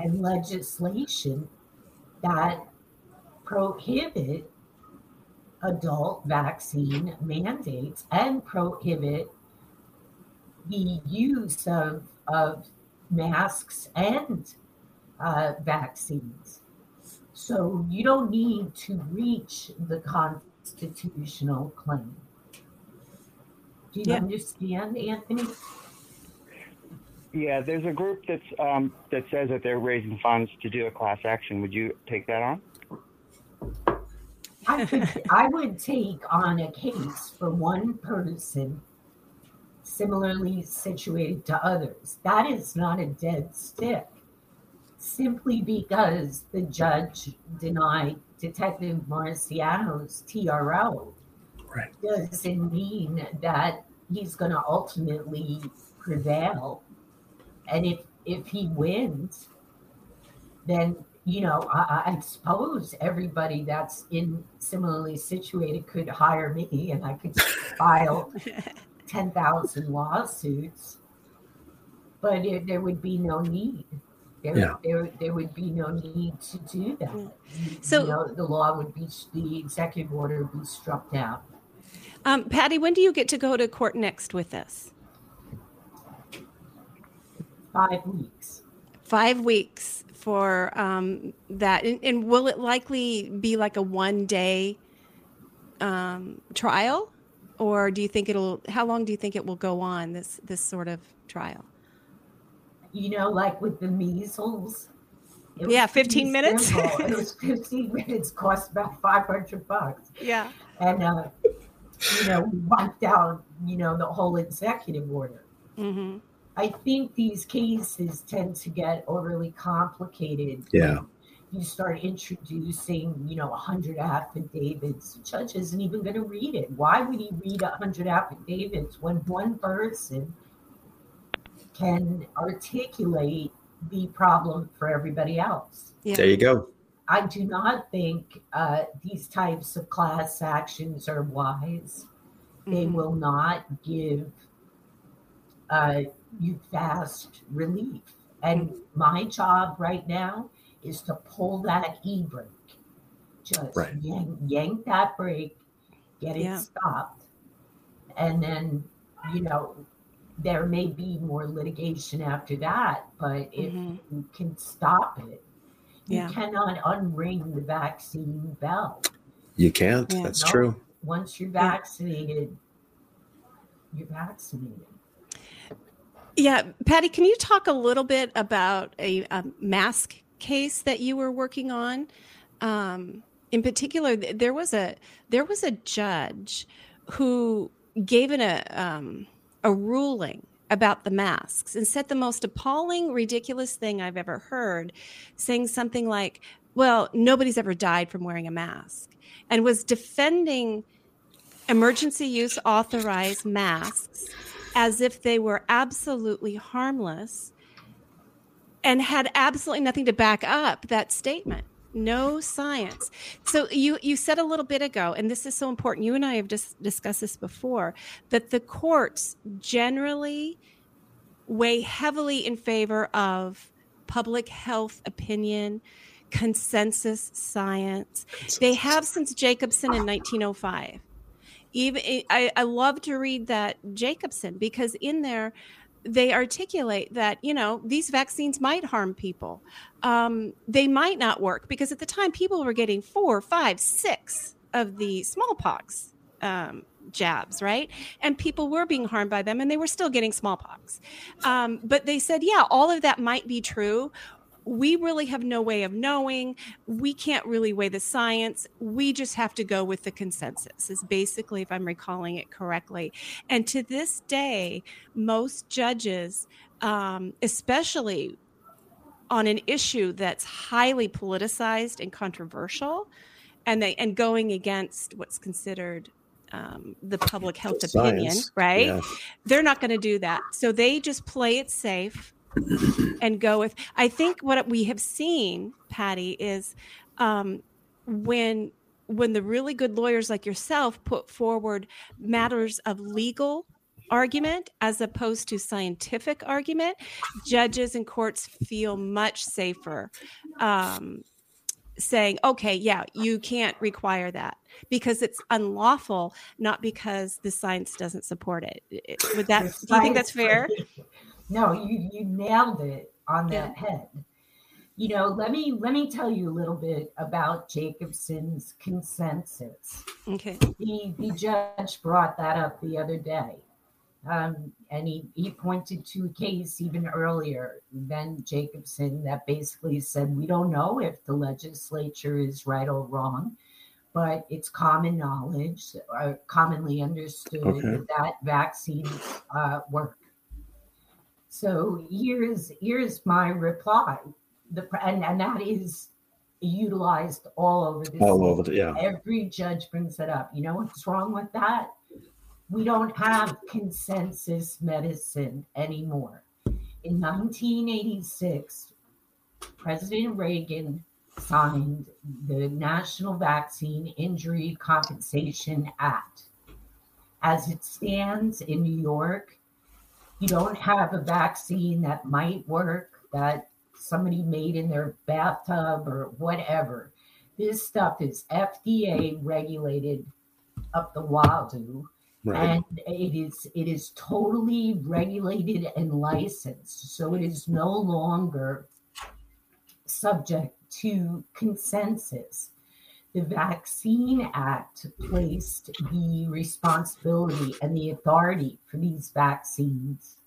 and legislation that prohibit adult vaccine mandates and prohibit the use of, of masks and uh, vaccines. So you don't need to reach the constitutional claim. Do you Yeah. understand, Anthony? Yeah, there's a group that's um, that says that they're raising funds to do a class action. Would you take that on? I would, I would take on a case for one person similarly situated to others. That is not a dead stick. Simply because the judge denied Detective Marciano's TRO Right. doesn't mean that he's going to ultimately prevail. And if if he wins, then you know I, I suppose everybody that's in similarly situated could hire me, and I could file ten thousand lawsuits. But it, there would be no need. There, Yeah. there, there would be no need to do that. Mm. So- you know, the law would be the executive order would be struck down. Um, Patty, when do you get to go to court next with this? Five weeks. Five weeks for um, that, and, and will it likely be like a one day um, trial, or do you think it'll? How long do you think it will go on this this sort of trial? you know, like with the measles. Yeah, 15 minutes. it was 15 minutes, cost about 500 bucks. Yeah. And, uh, you know, we wiped out, you know, the whole executive order. hmm I think these cases tend to get overly complicated. Yeah. You start introducing, you know, 100 affidavits. The judge isn't even going to read it. Why would he read 100 affidavits when one person can articulate the problem for everybody else? Yeah. There you go. I do not think uh, these types of class actions are wise. They Mhm. will not give uh, you fast relief. And my job right now is to pull that e brake, just Right. yank, yank that brake, get it Yeah. stopped, and then you know there may be more litigation after that. But if Mhm. you can stop it, you Yeah. cannot unring the vaccine bell. You can't. Yeah. That's No. true. Once you're Yeah. vaccinated, you're vaccinated. Yeah, Patty, can you talk a little bit about a, a mask case that you were working on? Um, in particular, there was a there was a judge who gave an, a um, a ruling about the masks and said the most appalling, ridiculous thing I've ever heard, saying something like, "Well, nobody's ever died from wearing a mask," and was defending emergency use authorized masks as if they were absolutely harmless and had absolutely nothing to back up that statement. No science. So you you said a little bit ago and this is so important you and i have just discussed this before that the courts generally weigh heavily in favor of public health opinion consensus science. They have since jacobson in 1905 even I, I love to read that Jacobson because in there they articulate that you know these vaccines might harm people. Um, they might not work because at the time people were getting four five six of the smallpox um, jabs right? And people were being harmed by them and they were still getting smallpox. Um, but they said yeah all of that might be true we really have no way of knowing. We can't really weigh the science. We just have to go with the consensus, is basically, if I'm recalling it correctly. And to this day, most judges, um, especially on an issue that's highly politicized and controversial, and they and going against what's considered um, the public health opinion, right? Yeah. They're not going to do that. So they just play it safe and go with. I think what we have seen, Patty, is um, when when the really good lawyers like yourself put forward matters of legal argument as opposed to scientific argument, judges and courts feel much safer. Um, saying, okay, yeah, you can't require that because it's unlawful, not because the science doesn't support it. Would that, do you think that's fair? No, you you nailed it on Yeah. that head. You know, let me let me tell you a little bit about Jacobson's consensus. Okay. The the judge brought that up the other day. Um, and he, he pointed to a case even earlier than Jacobson that basically said we don't know if the legislature is right or wrong. but it's common knowledge, uh, commonly understood Okay. that vaccines uh, work. So here's here's my reply, the and, and that is utilized all over the All over the- yeah. Every judge brings it up. You know what's wrong with that? We don't have consensus medicine anymore. In 1986, President Reagan signed the National Vaccine Injury Compensation Act. As it stands in New York, you don't have a vaccine that might work that somebody made in their bathtub or whatever. This stuff is FDA regulated up the wazoo Right. and it is it is totally regulated and licensed so it is no longer subject to consensus the vaccine act placed the responsibility and the authority for these vaccines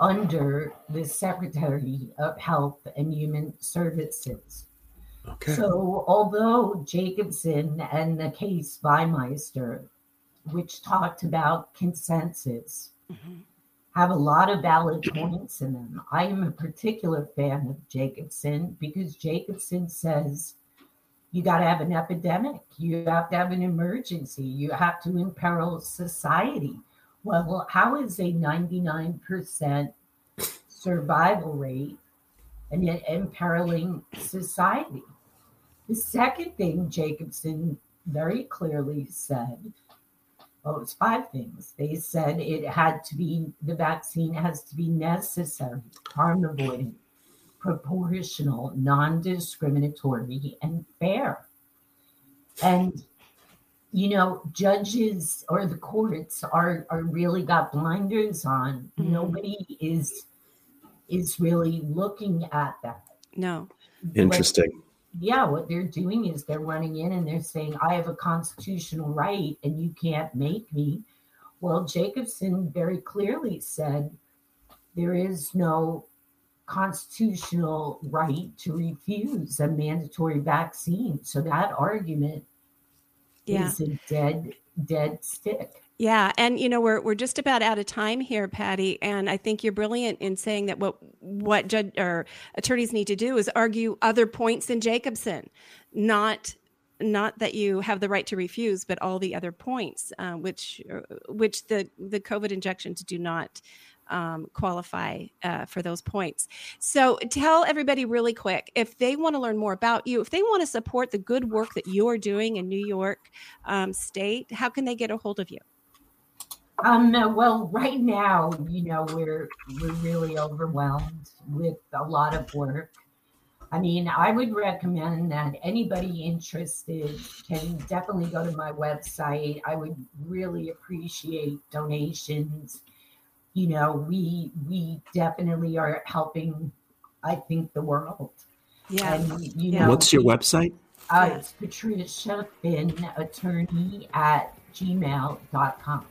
under the secretary of health and human services. Okay. so, although Jacobson and the case Viemeister, which talked about consensus, mm-hmm. have a lot of valid points in them, I am a particular fan of Jacobson because Jacobson says you got to have an epidemic, you have to have an emergency, you have to imperil society. Well, how is a 99% survival rate and yet imperiling society. The second thing Jacobson very clearly said, well, it's five things. They said it had to be, the vaccine has to be necessary, harm avoiding, proportional, non discriminatory, and fair. And you know, judges or the courts are are really got blinders on. Mhm. Nobody is is really looking at that. No. What- Interesting. yeah, what they're doing is they're running in and they're saying, I have a constitutional right and you can't make me. Well, Jacobson very clearly said there is no constitutional right to refuse a mandatory vaccine. So that argument Yeah. is a dead, dead stick. Yeah, and you know we're we're just about out of time here, Patty, and I think you're brilliant in saying that what what judge or attorneys need to do is argue other points in Jacobson, not not that you have the right to refuse, but all the other points, uh, which uh, which the the COVID injections do not um, qualify uh, for those points. So tell everybody really quick if they want to learn more about you, if they want to support the good work that you're doing in New York um, State, how can they get a hold of you? Um, well, right now, you know, we're we're really overwhelmed with a lot of work. I mean, I would recommend that anybody interested can definitely go to my website. I would really appreciate donations. You know, we we definitely are helping. I think the world. Yeah. And you know, What's your website? Uh, Yeah. It's Patricia Finn, attorney at gmail.com.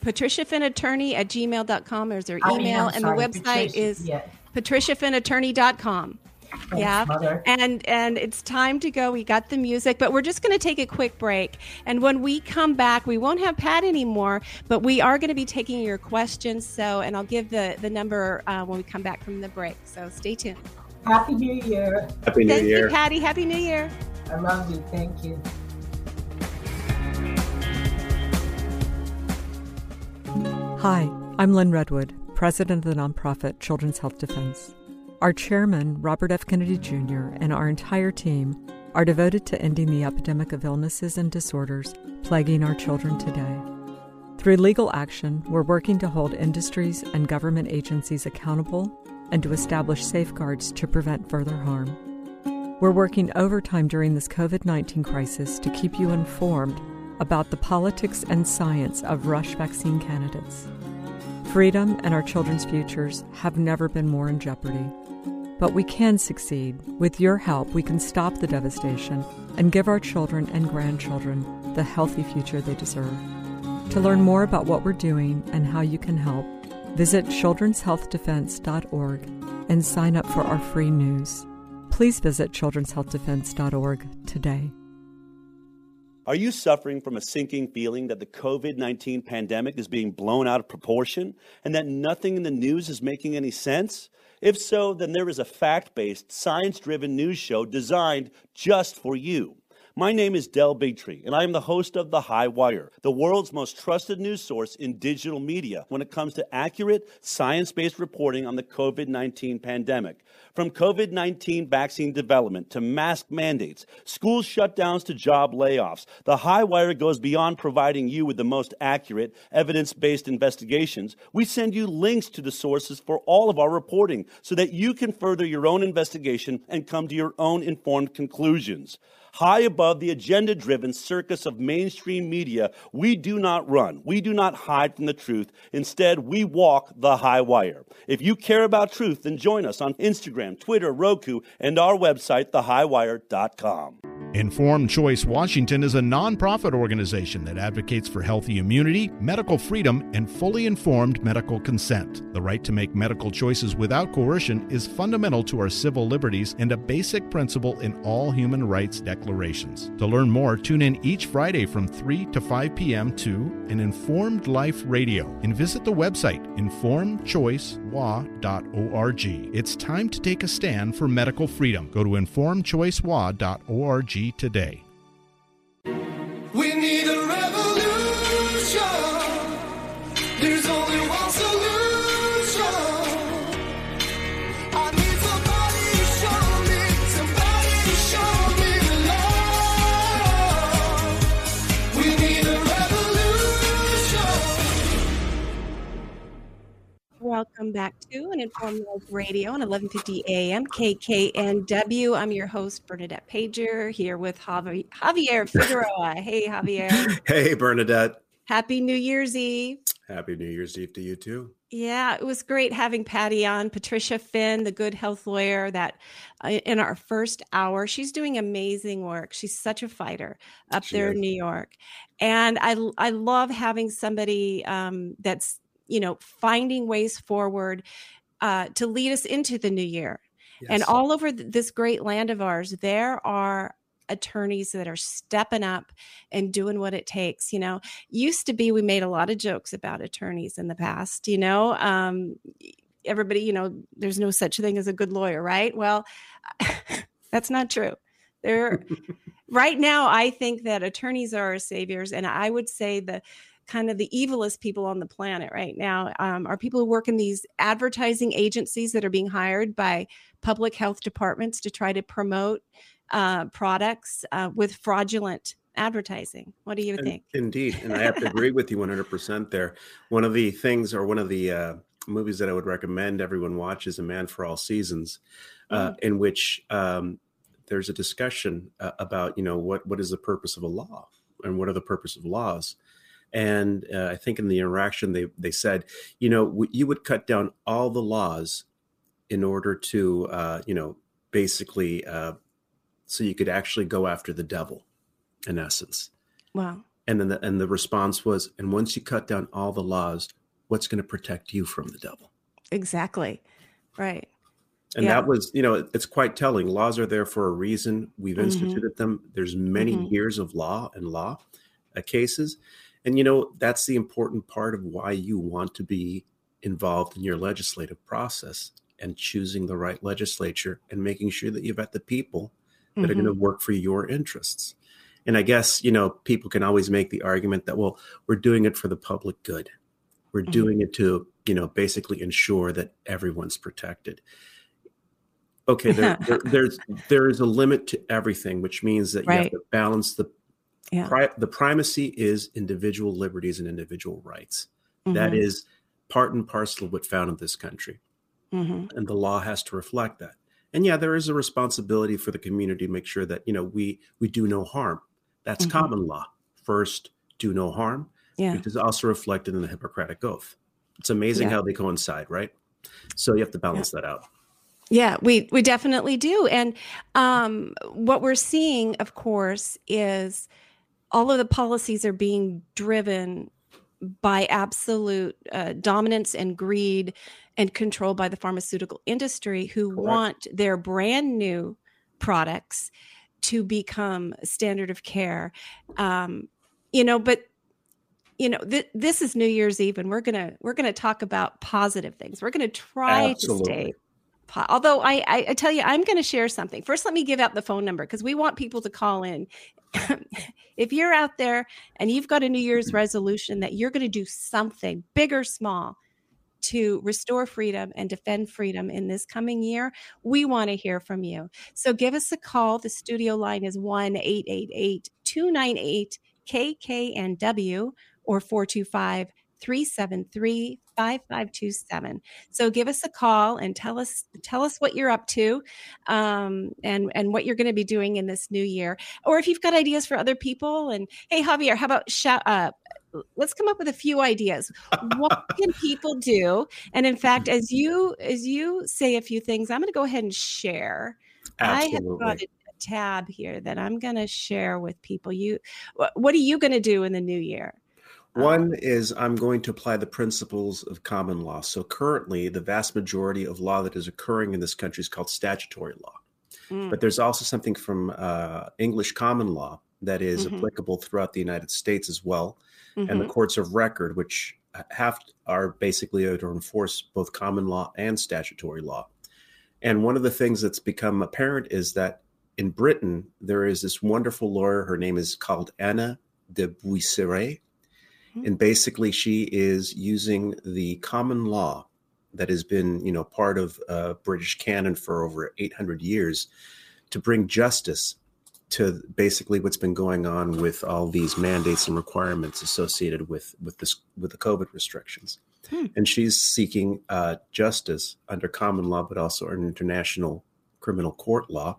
Patricia Finn Attorney at gmail.com is their I mean, email, I'm and sorry, the website Patricia- is yeah, patriciafinnattorney.com. thanks, yeah. Mother. And and it's time to go. We got the music, but we're just going to take a quick break. And when we come back, we won't have Pat anymore, but we are going to be taking your questions. So, and I'll give the the number uh, when we come back from the break. So stay tuned. Happy New Year. Happy New Thank Year. you, Patty. Happy New Year. I love you. Thank you. Hi, I'm Lyn Redwood, president of the nonprofit Children's Health Defense. Our chairman, Robert F. Kennedy Jr., and our entire team are devoted to ending the epidemic of illnesses and disorders plaguing our children today. Through legal action, we're working to hold industries and government agencies accountable and to establish safeguards to prevent further harm. We're working overtime during this COVID 19 crisis to keep you informed about the politics and science of rush vaccine candidates. Freedom and our children's futures have never been more in jeopardy. But we can succeed. With your help, we can stop the devastation and give our children and grandchildren the healthy future they deserve. To learn more about what we're doing and how you can help, visit childrenshealthdefense.org and sign up for our free news. Please visit childrenshealthdefense.org today. Are you suffering from a sinking feeling that the COVID 19 pandemic is being blown out of proportion and that nothing in the news is making any sense? If so, then there is a fact based, science driven news show designed just for you. My name is Del Bigtree, and I am the host of The High Wire, the world's most trusted news source in digital media when it comes to accurate, science based reporting on the COVID 19 pandemic. From COVID 19 vaccine development to mask mandates, school shutdowns to job layoffs, The High Wire goes beyond providing you with the most accurate, evidence based investigations. We send you links to the sources for all of our reporting so that you can further your own investigation and come to your own informed conclusions. High above the agenda driven circus of mainstream media, we do not run. We do not hide from the truth. Instead, we walk the high wire. If you care about truth, then join us on Instagram, Twitter, Roku, and our website, thehighwire.com. Informed Choice Washington is a nonprofit organization that advocates for healthy immunity, medical freedom, and fully informed medical consent. The right to make medical choices without coercion is fundamental to our civil liberties and a basic principle in all human rights declarations. To learn more, tune in each Friday from 3 to 5 p.m. to an Informed Life Radio and visit the website informedchoicewa.org. It's time to take a stand for medical freedom. Go to informedchoicewa.org today. Welcome back to an Informed Life Radio on 1150 AM KKNW. I'm your host, Bernadette Pajer, here with Javi- Javier Figueroa. Hey, Javier. Hey, Bernadette. Happy New Year's Eve. Happy New Year's Eve to you too. Yeah, it was great having Patty on, Patricia Finn, the good health lawyer that uh, in our first hour, she's doing amazing work. She's such a fighter up She there is. in New York. And I I love having somebody um, that's, you know, finding ways forward uh, to lead us into the new year. And all over th- this great land of ours, there are attorneys that are stepping up and doing what it takes. You know, used to be we made a lot of jokes about attorneys in the past, you know. Um, everybody, you know, there's no such thing as a good lawyer, right? Well, that's not true. There right now, I think that attorneys are our saviors, and I would say the kind of the evilest people on the planet right now um, are people who work in these advertising agencies that are being hired by public health departments to try to promote uh, products uh, with fraudulent advertising. What do you In- think? Indeed, and I have to agree with you 100% there. One of the things, or one of the uh, movies that I would recommend everyone watch is A Man for All Seasons, uh, in which um, there's a discussion uh, about, you know, what what is the purpose of a law and what are the purpose of laws. And uh, I think in the interaction they they said, you know, w- you would cut down all the laws in order to, uh, you know, basically, uh, so you could actually go after the devil, in essence. Wow. And then the, and the response was, and once you cut down all the laws, what's going to protect you from the devil? Exactly. Right. And Yeah. that was, you know, it's quite telling. Laws are there for a reason. We've Mhm. instituted them. There's many Mhm. years of law and law uh, cases. And, you know, that's the important part of why you want to be involved in your legislative process and choosing the right legislature and making sure that you've got the people that are Mhm. going to work for your interests. And I guess, you know, people can always make the argument that, well, we're doing it for the public good. We're Mhm. doing it to, you know, basically ensure that everyone's protected. Okay, there, there, there's there is a limit to everything, which means that you have to balance the Yeah. pri- the primacy is individual liberties and individual rights. That Mhm. is part and parcel of what founded this country Mhm. and the law has to reflect that and yeah there is a responsibility for the community to make sure that you know we we do no harm that's Mhm. common law first do no harm Yeah. which is also reflected in the hippocratic oath it's amazing Yeah. how they coincide right so you have to balance that out Yeah, we we definitely do. And um, what we're seeing, of course, is all of the policies are being driven by absolute uh, dominance and greed and control by the pharmaceutical industry, who Correct. want their brand new products to become standard of care. Um, you know, but you know, th- this is New Year's Eve, and we're gonna we're gonna talk about positive things. We're gonna try Absolutely. to stay. Although I, I, I tell you, I'm going to share something. First, let me give out the phone number because we want people to call in. if you're out there and you've got a New Year's resolution that you're going to do something big or small to restore freedom and defend freedom in this coming year, we want to hear from you. So give us a call. The studio line is 1 888 298 KKNW or 425 373 5527. So give us a call and tell us tell us what you're up to um, and and what you're going to be doing in this new year. Or if you've got ideas for other people and hey Javier, how about shout uh, let's come up with a few ideas. What can people do? And in fact, as you as you say a few things, I'm going to go ahead and share. I have got a tab here that I'm going to share with people. You, what are you going to do in the new year? One is I'm going to apply the principles of common law. So currently, the vast majority of law that is occurring in this country is called statutory law. Mm. But there's also something from uh, English common law that is Mhm. applicable throughout the United States as well, and the Mhm. courts of record, which have are basically to enforce both common law and statutory law. And one of the things that's become apparent is that in Britain there is this wonderful lawyer. Her name is called Anna de Buisseret. And basically she is using the common law that has been, you know, part of uh, British canon for over 800 years to bring justice to basically what's been going on with all these mandates and requirements associated with with this with the COVID restrictions. Hmm. And she's seeking uh, justice under common law, but also under international criminal court law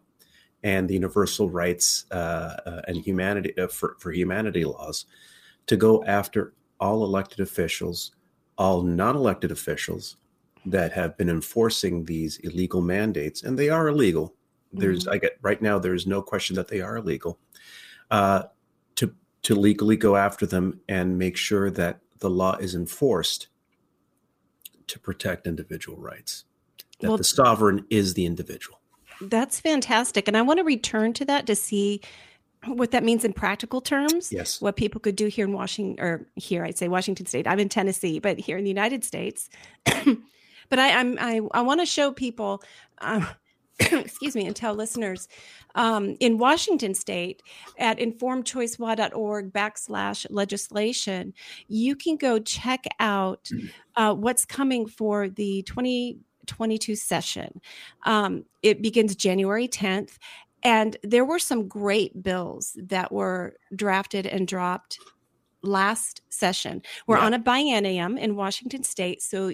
and the universal rights uh, uh, and humanity uh, for, for humanity laws to go after all elected officials, all non-elected officials that have been enforcing these illegal mandates, and they are illegal. There's, I get right now, there's no question that they are illegal. Uh, to to legally go after them and make sure that the law is enforced to protect individual rights. That Well- the sovereign is the individual. That's fantastic. And I want to return to that to see what that means in practical terms. Yes. What people could do here in Washington, or here, I'd say Washington State. I'm in Tennessee, but here in the United States. but I, I'm, I, I want to show people, um, excuse me, and tell listeners um, in Washington State at informedchoicelaw.org backslash legislation, you can go check out uh, what's coming for the 2022 session. Um, it begins January 10th. And there were some great bills that were drafted and dropped last session. We're Yeah. on a biennium in Washington state. So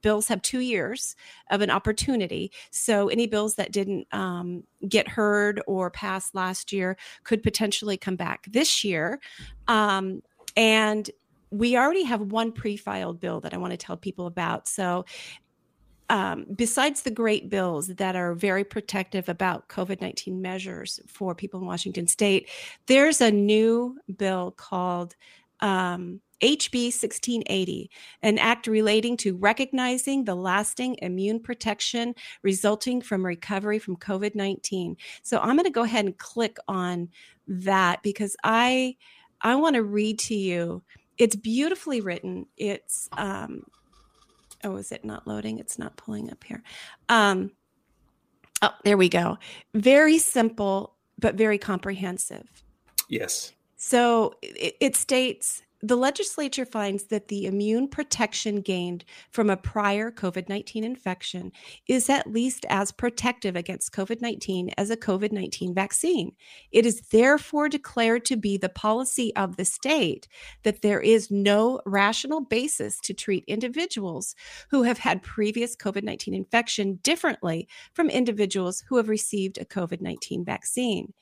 bills have two years of an opportunity. So any bills that didn't um, get heard or passed last year could potentially come back this year. Um, and we already have one pre filed bill that I want to tell people about. So um, besides the great bills that are very protective about COVID 19 measures for people in Washington state, there's a new bill called um, HB 1680, an act relating to recognizing the lasting immune protection resulting from recovery from COVID 19. So I'm going to go ahead and click on that because I I want to read to you. It's beautifully written. It's um, oh, is it not loading? It's not pulling up here. Um, oh, there we go. Very simple, but very comprehensive. Yes. So it, it states the legislature finds that the immune protection gained from a prior COVID 19 infection is at least as protective against COVID 19 as a COVID 19 vaccine. It is therefore declared to be the policy of the state that there is no rational basis to treat individuals who have had previous COVID 19 infection differently from individuals who have received a COVID 19 vaccine.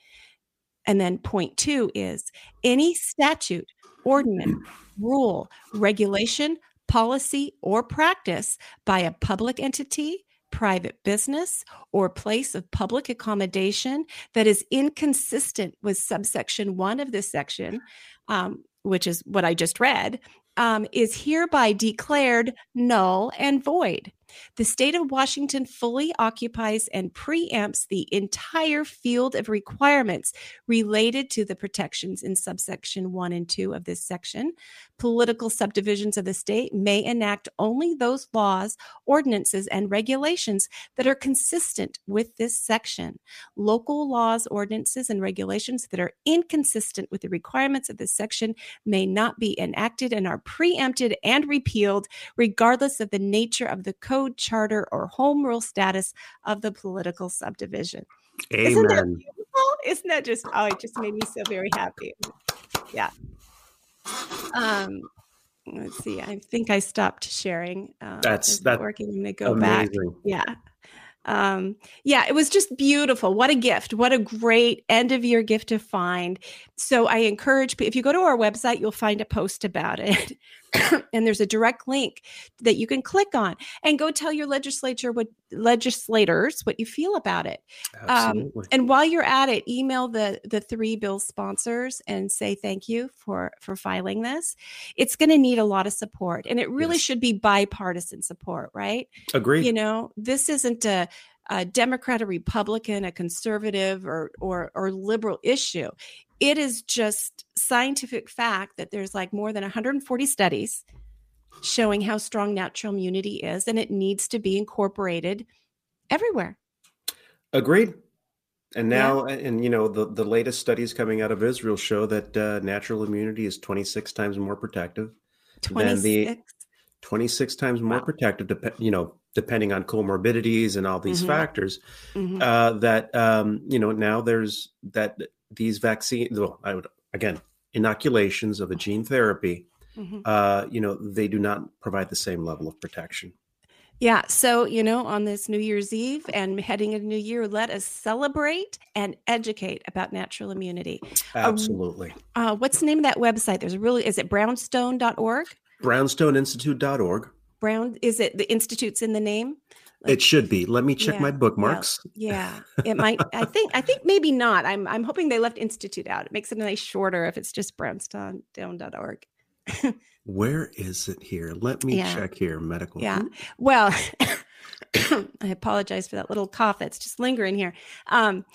And then point two is any statute, ordinance, rule, regulation, policy, or practice by a public entity, private business, or place of public accommodation that is inconsistent with subsection one of this section, um, which is what I just read, um, is hereby declared null and void. The state of Washington fully occupies and preempts the entire field of requirements related to the protections in subsection 1 and 2 of this section. Political subdivisions of the state may enact only those laws, ordinances, and regulations that are consistent with this section. Local laws, ordinances, and regulations that are inconsistent with the requirements of this section may not be enacted and are preempted and repealed, regardless of the nature of the code, charter, or home rule status of the political subdivision. Isn't that beautiful? Isn't that just, oh, it just made me so very happy. Yeah. Um, let's see. I think I stopped sharing. Um, That's- that's working. I'm going to go back. Yeah. Um, yeah, it was just beautiful. What a gift. What a great end of year gift to find. So I encourage if you go to our website, you'll find a post about it. and there's a direct link that you can click on and go tell your legislature what legislators what you feel about it. Um, Absolutely. and while you're at it, email the the three bill sponsors and say thank you for for filing this. It's going to need a lot of support, and it really Yes. should be bipartisan support, right? Agree. You know, this isn't a, a Democrat, a Republican, a conservative, or or or liberal issue. It is just scientific fact that there's like more than 140 studies showing how strong natural immunity is, and it needs to be incorporated everywhere. Agreed. And now, and you know, the, the latest studies coming out of Israel show that uh, natural immunity is 26 times more protective than the 26. 26 times more Wow. protective, dep- you know, depending on comorbidities and all these Mhm. factors. Mhm. Uh, that um, you know now there's that these vaccines. Well, I would again inoculations of a gene therapy. Mhm. Uh, you know, they do not provide the same level of protection. Yeah. So, you know, on this New Year's Eve and heading into New Year, let us celebrate and educate about natural immunity. Absolutely. Uh, what's the name of that website? There's a really, is it brownstone.org? Brownstoneinstitute.org. Brown, is it the Institute's in the name? It should be. Let me check Yeah, my bookmarks. Yeah, it might. I think. I think maybe not. I'm. I'm hoping they left institute out. It makes it a nice shorter if it's just brownstone.org. Where is it here? Let me Yeah. check here. Medical. Yeah. Well, I apologize for that little cough that's just lingering here. Um,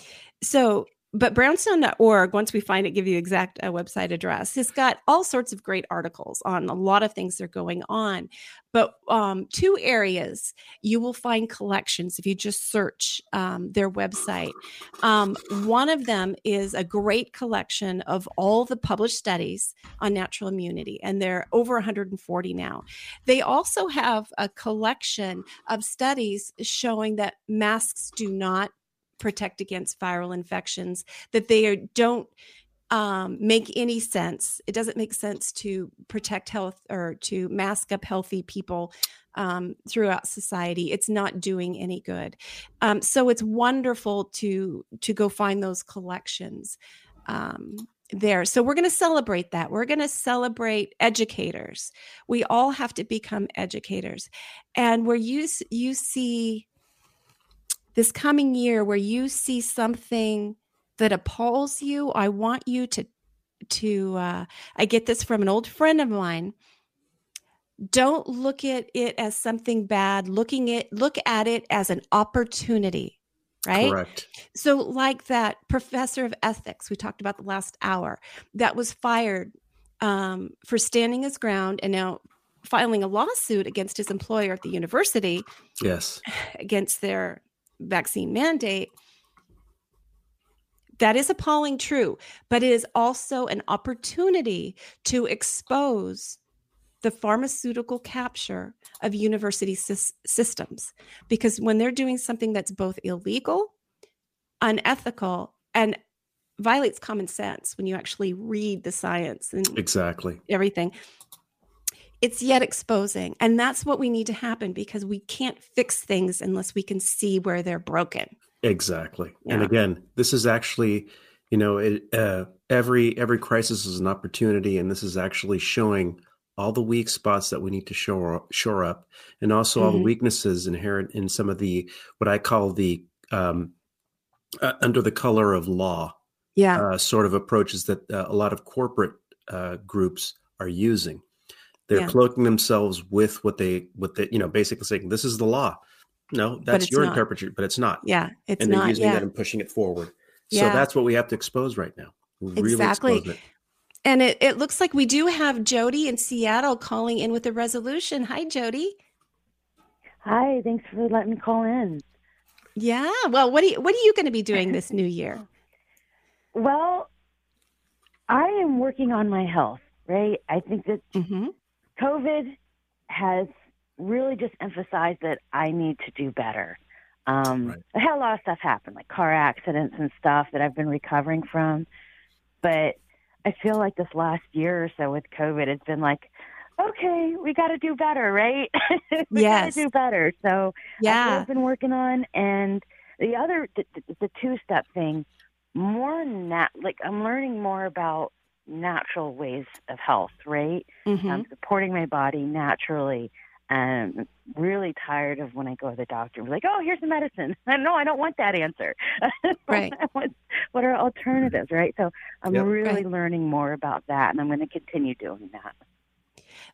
so, but brownstone.org, once we find it, give you exact uh, website address, has got all sorts of great articles on a lot of things that are going on. But um, two areas you will find collections if you just search um, their website. Um, one of them is a great collection of all the published studies on natural immunity, and they're over 140 now. They also have a collection of studies showing that masks do not protect against viral infections, that they are, don't um, make any sense. It doesn't make sense to protect health or to mask up healthy people um, throughout society. It's not doing any good. Um, so it's wonderful to to go find those collections um, there. So we're going to celebrate that. We're going to celebrate educators. We all have to become educators, and where you you see this coming year, where you see something that appalls you, I want you to to. Uh, I get this from an old friend of mine. Don't look at it as something bad. Looking at look at it as an opportunity, right? Correct. So, like that professor of ethics we talked about the last hour that was fired um, for standing his ground and now filing a lawsuit against his employer at the university Yes. against their vaccine mandate. That is appalling, true, but it is also an opportunity to expose the pharmaceutical capture of university sys- systems. Because when they're doing something that's both illegal, unethical, and violates common sense when you actually read the science and Exactly. everything, it's yet exposing. And that's what we need to happen because we can't fix things unless we can see where they're broken. Exactly. And again, this is actually, you know, it, uh, every every crisis is an opportunity, and this is actually showing all the weak spots that we need to shore shore up, and also all the Mhm. weaknesses inherent in some of the what I call the um, uh, under the color of law Yeah. uh, sort of approaches that uh, a lot of corporate uh, groups are using. They're Yeah. cloaking themselves with what they with the you know basically saying this is the law. No, that's your not. interpretation, but it's not. Yeah, it's and they're not. using Yeah. that and pushing it forward. So Yeah. that's what we have to expose right now. Really Exactly. it. And it, it looks like we do have Jody in Seattle calling in with a resolution. Hi, Jody. Hi, thanks for letting me call in. Yeah. Well, what are you, what are you going to be doing this new year? Well, I am working on my health, right? I think that Mm-hmm. COVID has really just emphasized that I need to do better. Um, Right. I had a lot of stuff happen, like car accidents and stuff that I've been recovering from. But I feel like this last year or so with COVID, it's been like, okay, we got to do better, right? we Yes. got to do better. So that's what Yeah. I've been working on. And the other, the, the, two step thing, more nat, like I'm learning more about natural ways of health, right? Mhm. I'm supporting my body naturally. And really tired of when I go to the doctor and be like, oh, here's the medicine. No, I don't want that answer. Right. what, what are alternatives, right? So I'm Yep. really Right. learning more about that, and I'm going to continue doing that.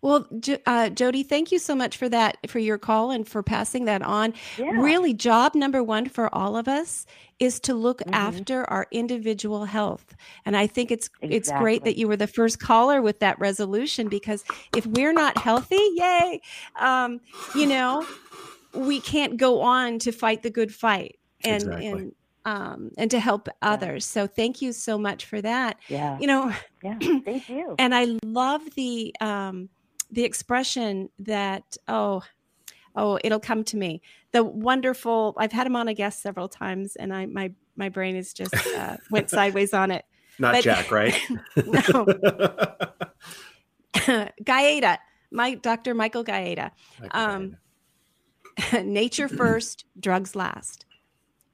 Well, uh, Jody, thank you so much for that, for your call and for passing that on. Yeah. Really, job number one for all of us is to look Mhm. after our individual health. And I think it's it's great that you were the first caller with that resolution because if we're not healthy, yay, um, you know, we can't go on to fight the good fight and Exactly. and um, and to help others. So thank you so much for that. Yeah. You know, Yeah. Thank you. and I love the um, the expression that oh oh it'll come to me the wonderful I've had him on a guest several times and I my my brain is just uh, went sideways on it Not But- Jack, right? No. Gaeta my Dr. Michael Gaeta um, nature first drugs last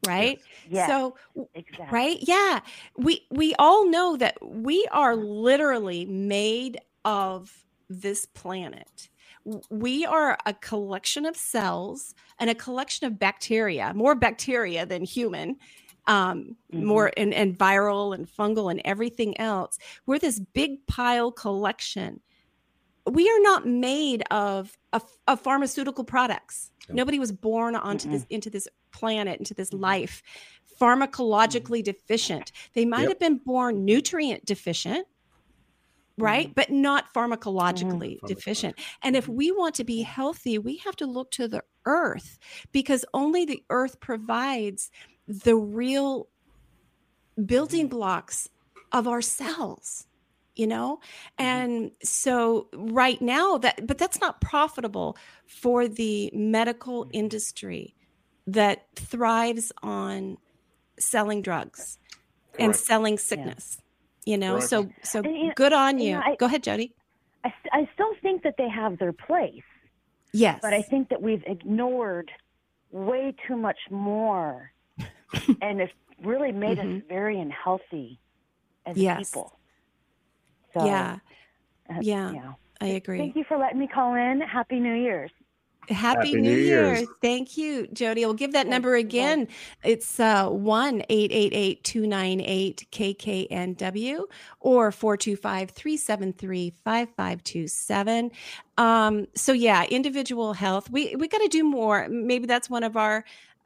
right Yes. so exactly. right yeah we we all know that we are literally made of this planet. We are a collection of cells and a collection of bacteria more bacteria than human um Mhm. more and, and viral and fungal and everything else. We're this big pile collection. We are not made of of, of pharmaceutical products. No. nobody was born onto this into this planet into this life pharmacologically deficient. They might Yep. have been born nutrient deficient right? Mm-hmm. But not pharmacologically deficient. and if we want to be mm-hmm. healthy we have to look to the earth because only the earth provides the real building mm-hmm. blocks of our cells you know? And so right now that but that's not profitable for the medical industry that thrives on selling drugs and selling sickness you know Correct. so so And, you know- good on you you know, I- go ahead jody I, I still think that they have their place, yes but I think that we've ignored way too much more, and it's really made us Mhm. very unhealthy as Yes. people. So, yeah uh, yeah, yeah. i agree Thank you for letting me call in. Happy New Year's. Happy, Happy New, New Year. Year's. Thank you, Jody. We'll give that Thank number you. again. It's uh, 1 888 298 KKNW or 425 373 5527. Um, So, yeah, individual health. We, we got to do more. Maybe that's one of our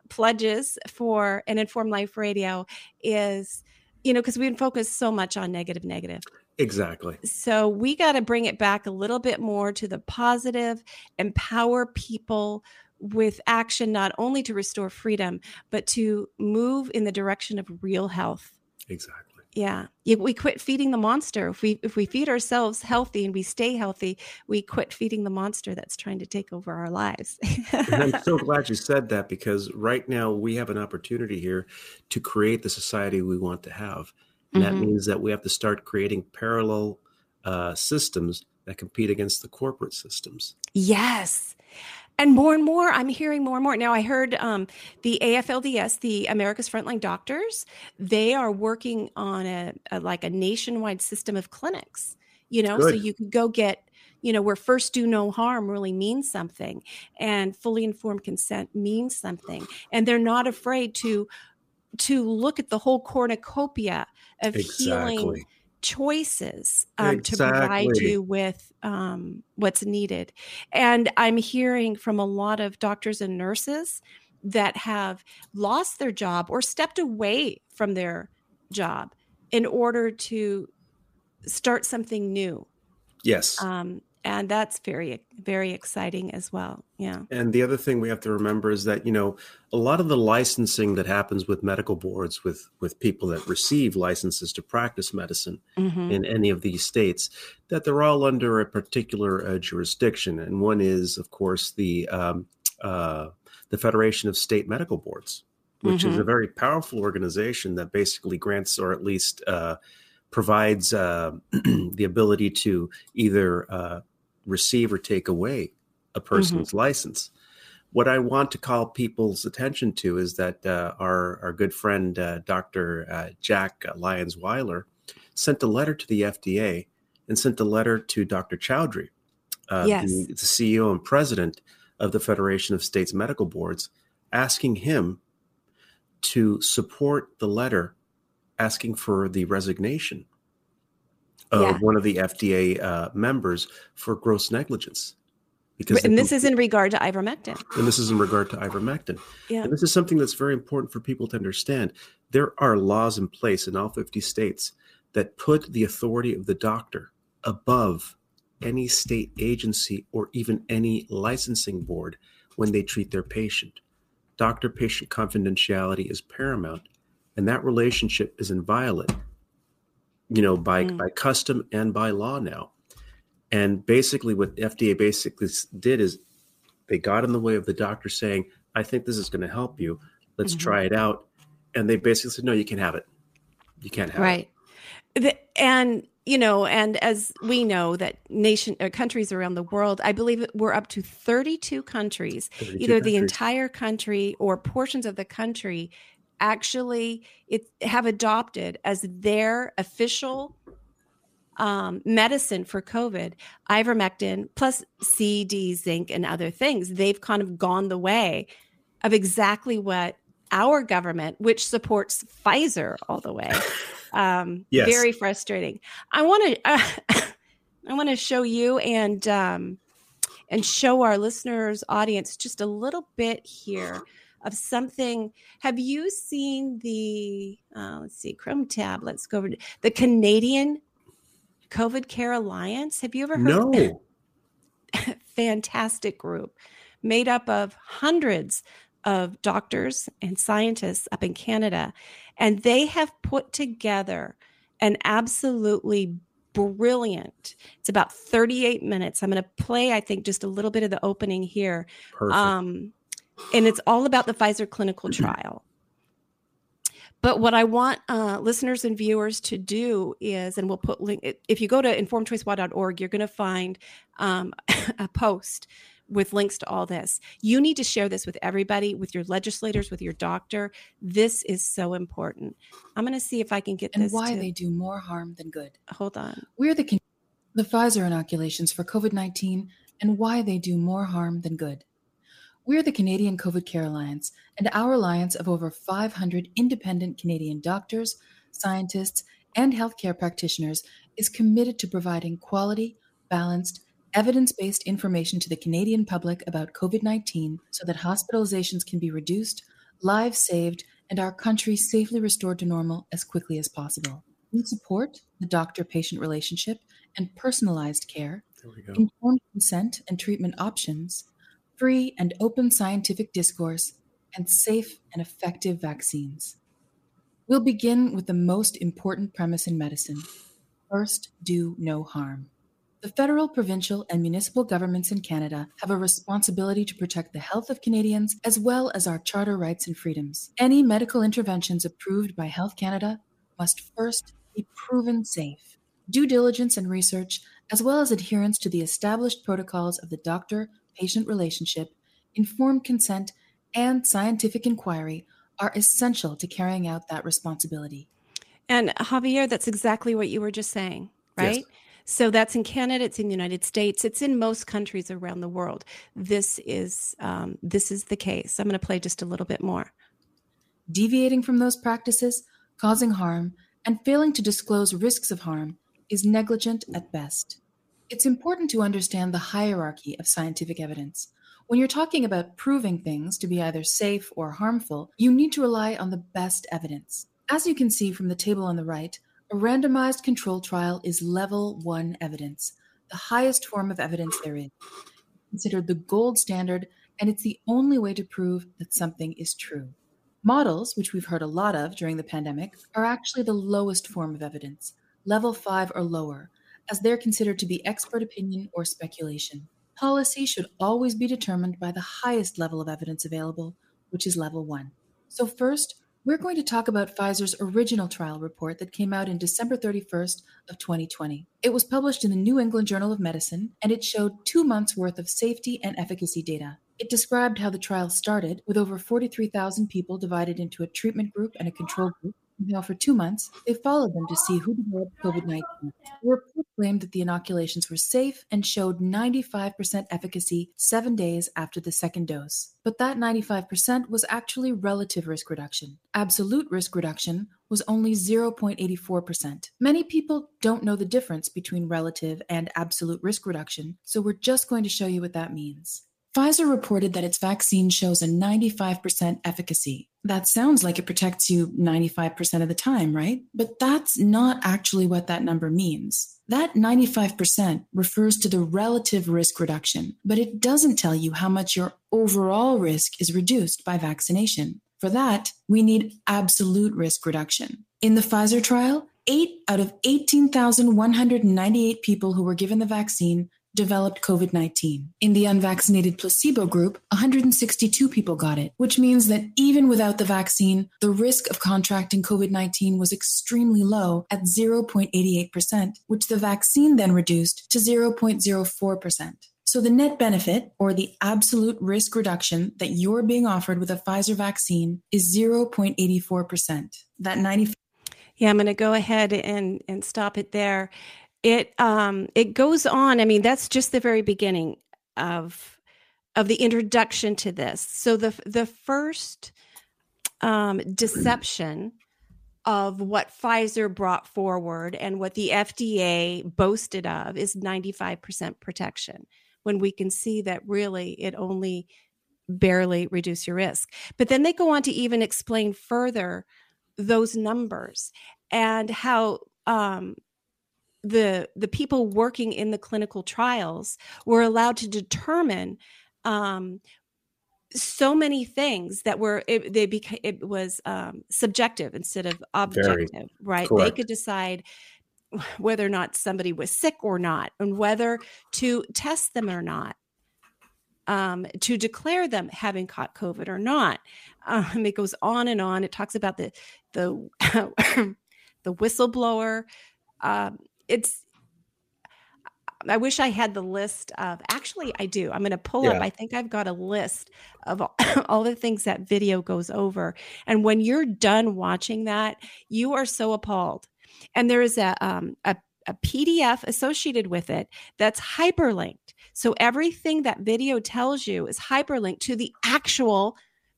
pledges for an informed life radio is you know because we've been focused so much on negative negative exactly. so we got to bring it back a little bit more to the positive, empower people with action, not only to restore freedom, but to move in the direction of real health. Exactly. Yeah. We quit feeding the monster. If we if we feed ourselves healthy and we stay healthy, we quit feeding the monster that's trying to take over our lives. I'm so glad you said that because right now we have an opportunity here to create the society we want to have. And that means that we have to start creating parallel uh, systems that compete against the corporate systems. Yes. And more and more, I'm hearing more and more. Now, I heard um, the AFLDS, the America's Frontline Doctors, they are working on a, a like a nationwide system of clinics. You know, so you could go get, you know, where first do no harm really means something, and fully informed consent means something, and they're not afraid to to look at the whole cornucopia of healing choices um, to provide you with um, what's needed. And I'm hearing from a lot of doctors and nurses that have lost their job or stepped away from their job in order to start something new. Yes. Um, and that's very, very exciting as well. Yeah. And the other thing we have to remember is that you know a lot of the licensing that happens with medical boards with with people that receive licenses to practice medicine Mhm. in any of these states that they're all under a particular uh, jurisdiction, and one is of course the um, uh, the Federation of State Medical Boards, which is Mhm. a very powerful organization that basically grants or at least uh, provides uh, the ability to either uh, receive or take away a person's license. What I want to call people's attention to is that uh, our our good friend uh, Dr. Uh, Jack Lyons Weiler sent a letter to the FDA and sent a letter to Dr. Chaudhry, uh, Yes. the, the CEO and president of the Federation of States Medical Boards, asking him to support the letter asking for the resignation of Yeah. one of the FDA uh, members for gross negligence. Because And this is in regard to ivermectin. and this is in regard to ivermectin. Yeah. And this is something that's very important for people to understand. There are laws in place in all 50 states that put the authority of the doctor above any state agency or even any licensing board when they treat their patient. Doctor patient confidentiality is paramount, and that relationship is inviolate, you know, by, Mm. by custom and by law now. And basically, what FDA basically did is they got in the way of the doctor saying, I think this is going to help you. Let's Mhm. try it out. And they basically said, No, you can't have it. You can't have it. right and you know and as we know that nation uh, countries around the world i believe we're up to 32 countries 32 either the entire country or portions of the country actually it have adopted as their official um, medicine for covid ivermectin plus c d zinc and other things they've kind of gone the way of exactly what our government which supports pfizer all the way um, Yes. very frustrating i want to uh, i want to show you and um, and show our listeners audience just a little bit here of something have you seen the uh, let's see chrome tab let's go over to the canadian covid care alliance have you ever heard No. fantastic group made up of hundreds of doctors and scientists up in Canada. And they have put together an absolutely brilliant, it's about 38 minutes. I'm going to play, I think, just a little bit of the opening here. Perfect. Um, and it's all about the Pfizer clinical trial. But what I want uh, listeners and viewers to do is, and we'll put link. If you go to informedchoice.org, you're going to find um, a post with links to all this. You need to share this with everybody, with your legislators, with your doctor. This is so important. I'm going to see if I can get and this. why to- they do more harm than good. Hold on. We're the the Pfizer inoculations for COVID-19 and why they do more harm than good. We're the Canadian COVID Care Alliance, and our alliance of over 500 independent Canadian doctors, scientists, and healthcare practitioners is committed to providing quality, balanced, evidence based information to the Canadian public about COVID 19 so that hospitalizations can be reduced, lives saved, and our country safely restored to normal as quickly as possible. We support the doctor patient relationship and personalized care, There we go. informed consent and treatment options, free and open scientific discourse, and safe and effective vaccines. We'll begin with the most important premise in medicine first, do no harm. The federal, provincial, and municipal governments in Canada have a responsibility to protect the health of Canadians as well as our charter rights and freedoms. Any medical interventions approved by Health Canada must first be proven safe. Due diligence and research, as well as adherence to the established protocols of the doctor patient relationship, informed consent, and scientific inquiry, are essential to carrying out that responsibility. And Javier, that's exactly what you were just saying, Yes. right? So that's in Canada, it's in the United States, it's in most countries around the world. This is um, this is the case. I'm going to play just a little bit more. Deviating from those practices, causing harm, and failing to disclose risks of harm is negligent at best. It's important to understand the hierarchy of scientific evidence. When you're talking about proving things to be either safe or harmful, you need to rely on the best evidence. As you can see from the table on the right, a randomized control trial is level one evidence, the highest form of evidence there is. Considered the gold standard, and it's the only way to prove that something is true. Models, which we've heard a lot of during the pandemic, are actually the lowest form of evidence, level five or lower, as they're considered to be expert opinion or speculation. Policy should always be determined by the highest level of evidence available, which is level one. So, first, we're going to talk about Pfizer's original trial report that came out in December 31st of 2020. It was published in the New England Journal of Medicine and it showed 2 months worth of safety and efficacy data. It described how the trial started with over 43,000 people divided into a treatment group and a control group. Now, for two months, they followed them to see who developed COVID 19. The report claimed that the inoculations were safe and showed 95% efficacy seven days after the second dose. But that 95% was actually relative risk reduction. Absolute risk reduction was only 0.84%. Many people don't know the difference between relative and absolute risk reduction, so we're just going to show you what that means. Pfizer reported that its vaccine shows a 95% efficacy. That sounds like it protects you 95% of the time, right? But that's not actually what that number means. That 95% refers to the relative risk reduction, but it doesn't tell you how much your overall risk is reduced by vaccination. For that, we need absolute risk reduction. In the Pfizer trial, 8 out of 18,198 people who were given the vaccine developed COVID 19. In the unvaccinated placebo group, 162 people got it, which means that even without the vaccine, the risk of contracting COVID 19 was extremely low at 0.88%, which the vaccine then reduced to 0.04%. So the net benefit, or the absolute risk reduction that you're being offered with a Pfizer vaccine, is 0.84%. That 90. Yeah, I'm going to go ahead and and stop it there. It um it goes on. I mean, that's just the very beginning of of the introduction to this. So the the first um, deception of what Pfizer brought forward and what the FDA boasted of is 95% protection when we can see that really it only barely reduce your risk. But then they go on to even explain further those numbers and how um, the the people working in the clinical trials were allowed to determine um, so many things that were it, they became it was um, subjective instead of objective right? They could decide whether or not somebody was sick or not and whether to test them or not um, to declare them having caught covid or not. Um, it goes on and on. It talks about the the the whistleblower um, it's I wish I had the list of actually I do. I'm going to pull up. I think I've got a list of all, all the things that video goes over. And when you're done watching that, you are so appalled. And there is a um a, a PDF associated with it that's hyperlinked. So everything that video tells you is hyperlinked to the actual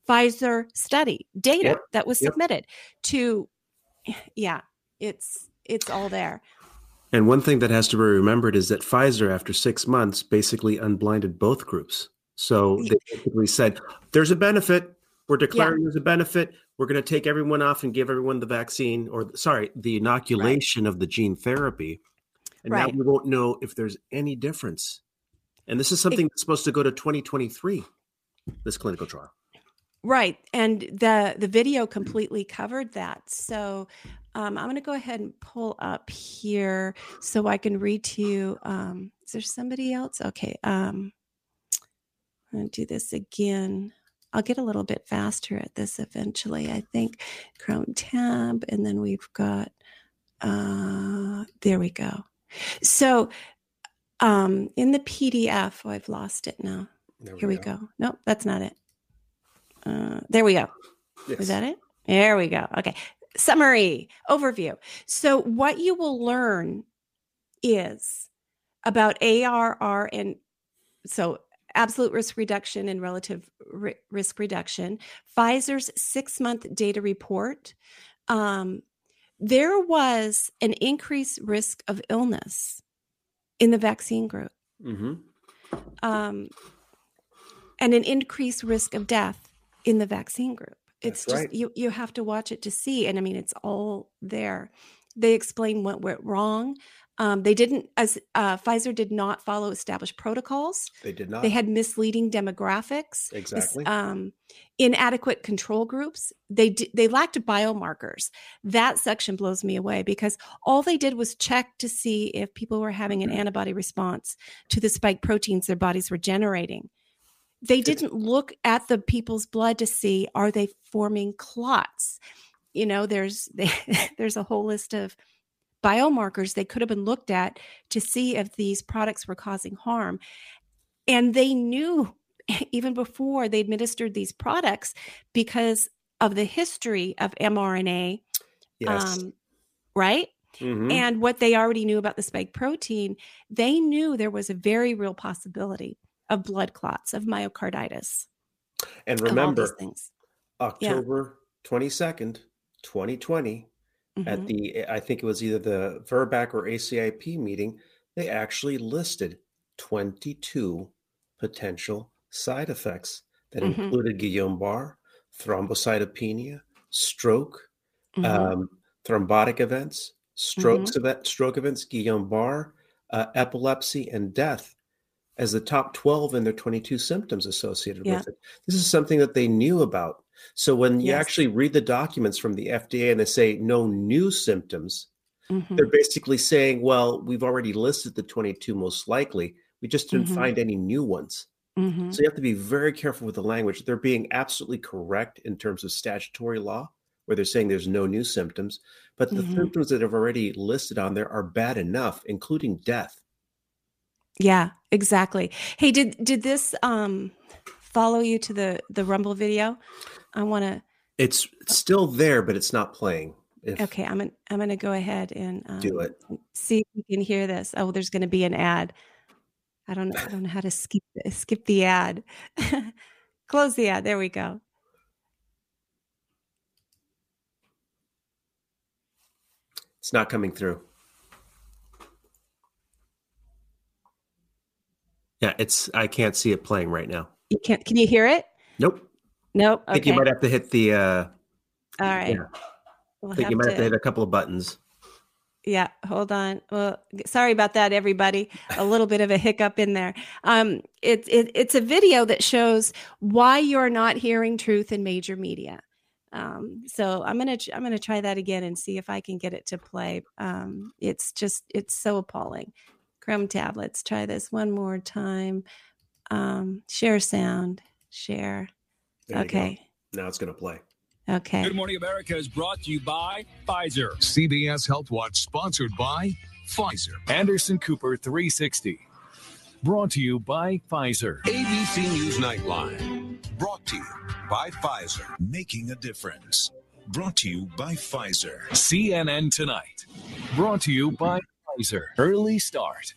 Pfizer study data Yep. that was Yep. submitted to yeah, it's it's all there. And one thing that has to be remembered is that Pfizer, after six months, basically unblinded both groups. So they basically said, there's a benefit. We're declaring there's a benefit. We're going to take everyone off and give everyone the vaccine, or sorry, the inoculation of the gene therapy. And Right. now we won't know if there's any difference. And this is something that's supposed to go to 2023, this clinical trial. Right, and the the video completely covered that. So um, I'm going to go ahead and pull up here so I can read to you. Um, is there somebody else? Okay, um, I'm going to do this again. I'll get a little bit faster at this eventually. I think Chrome tab, and then we've got. Uh, there we go. So um, in the PDF, oh, I've lost it now. There Here we go. Nope, that's not it. Uh, there we go. Yes. Is that it? There we go. Okay. Summary, overview. So, what you will learn is about ARR and so absolute risk reduction and relative risk reduction, Pfizer's six month data report, um, there was an increased risk of illness in the vaccine group hmm um, and an increased risk of death in the vaccine group. It's That's just right. you you have to watch it to see, and I mean it's all there. They explain what went wrong. Um, they didn't, as uh, Pfizer did not follow established protocols. They did not. They had misleading demographics, mis- Exactly. um, inadequate control groups. They d- they lacked biomarkers. That section blows me away because all they did was check to see if people were having Mm-hmm. an antibody response to the spike proteins their bodies were generating. They didn't look at the people's blood to see are they forming clots. You know, there's there's a whole list of biomarkers they could have been looked at to see if these products were causing harm. And they knew even before they administered these products because of the history of mRNA, yes. um, right? Mhm. And what they already knew about the spike protein, they knew there was a very real possibility of blood clots, of myocarditis. and of all these remember. October twenty second, twenty twenty, at Mhm. the I think it was either the VRBPAC or ACIP meeting, they actually listed twenty two potential side effects that Mhm. included Guillain-Barre, thrombocytopenia, stroke, Mhm. um, thrombotic events, strokes event, stroke events, Guillain-Barre, uh, epilepsy, and death as the top 12 in their 22 symptoms associated Yeah. with it. This is something that they knew about. So when you actually read the documents from the FDA and they say no new symptoms, Mhm. they're basically saying, well, we've already listed the 22 most likely. We just didn't Mhm. find any new ones. Mhm. So you have to be very careful with the language. They're being absolutely correct in terms of statutory law, where they're saying there's no new symptoms, but the Mhm. symptoms that have already listed on there are bad enough, including death. Yeah, exactly. Hey, did did this um follow you to the the Rumble video? I want to It's still there, but it's not playing. If Okay, I'm gonna I'm gonna go ahead and um, do it. see if you can hear this. Oh, there's gonna be an ad. I don't know. I don't know how to skip skip the ad. Close the ad. There we go. It's not coming through. Yeah, it's I can't see it playing right now. You can't. Can you hear it? Nope. Nope. I think you might have to hit the uh All right. yeah. We'll I think you have might have to to- hit a couple of buttons. Yeah, hold on. Well, sorry about that, everybody. A little bit of a hiccup in there. Um, it, it, it's a video that shows why you're not hearing truth in major media. Um, so I'm gonna I'm gonna try that again and see if I can get it to play. Um, it's just it's so appalling. Chrome tablets. Try this one more time. Um, share sound. Share. There. Okay. Now it's gonna play. Okay. Good Morning America is brought to you by Pfizer. CBS Health Watch sponsored by Pfizer. Anderson Cooper 360. Brought to you by Pfizer. ABC News Nightline. Brought to you by Pfizer. Making a difference. Brought to you by Pfizer. CNN Tonight. Brought to you by Pfizer. Early Start.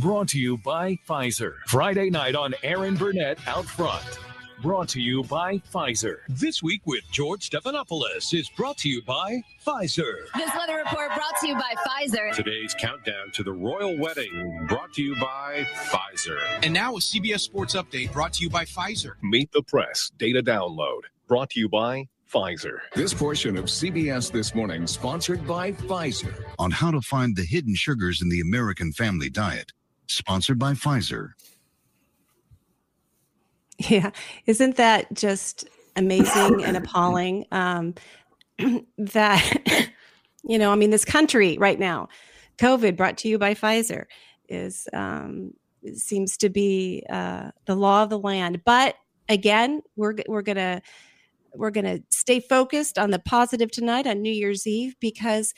Brought to you by Pfizer. Friday night on Erin Burnett Out Front. Brought to you by Pfizer. This week with George Stephanopoulos is brought to you by Pfizer. This weather report brought to you by Pfizer. Today's countdown to the royal wedding brought to you by Pfizer. And now a CBS Sports Update brought to you by Pfizer. Meet the Press data download brought to you by Pfizer. This portion of CBS This Morning sponsored by Pfizer. on how to find the hidden sugars in the American family diet. Sponsored by Pfizer. Yeah, isn't that just amazing and appalling? Um, that you know, I mean, this country right now, COVID brought to you by Pfizer, is um, seems to be uh, the law of the land. But again, we're we're gonna we're gonna stay focused on the positive tonight on New Year's Eve because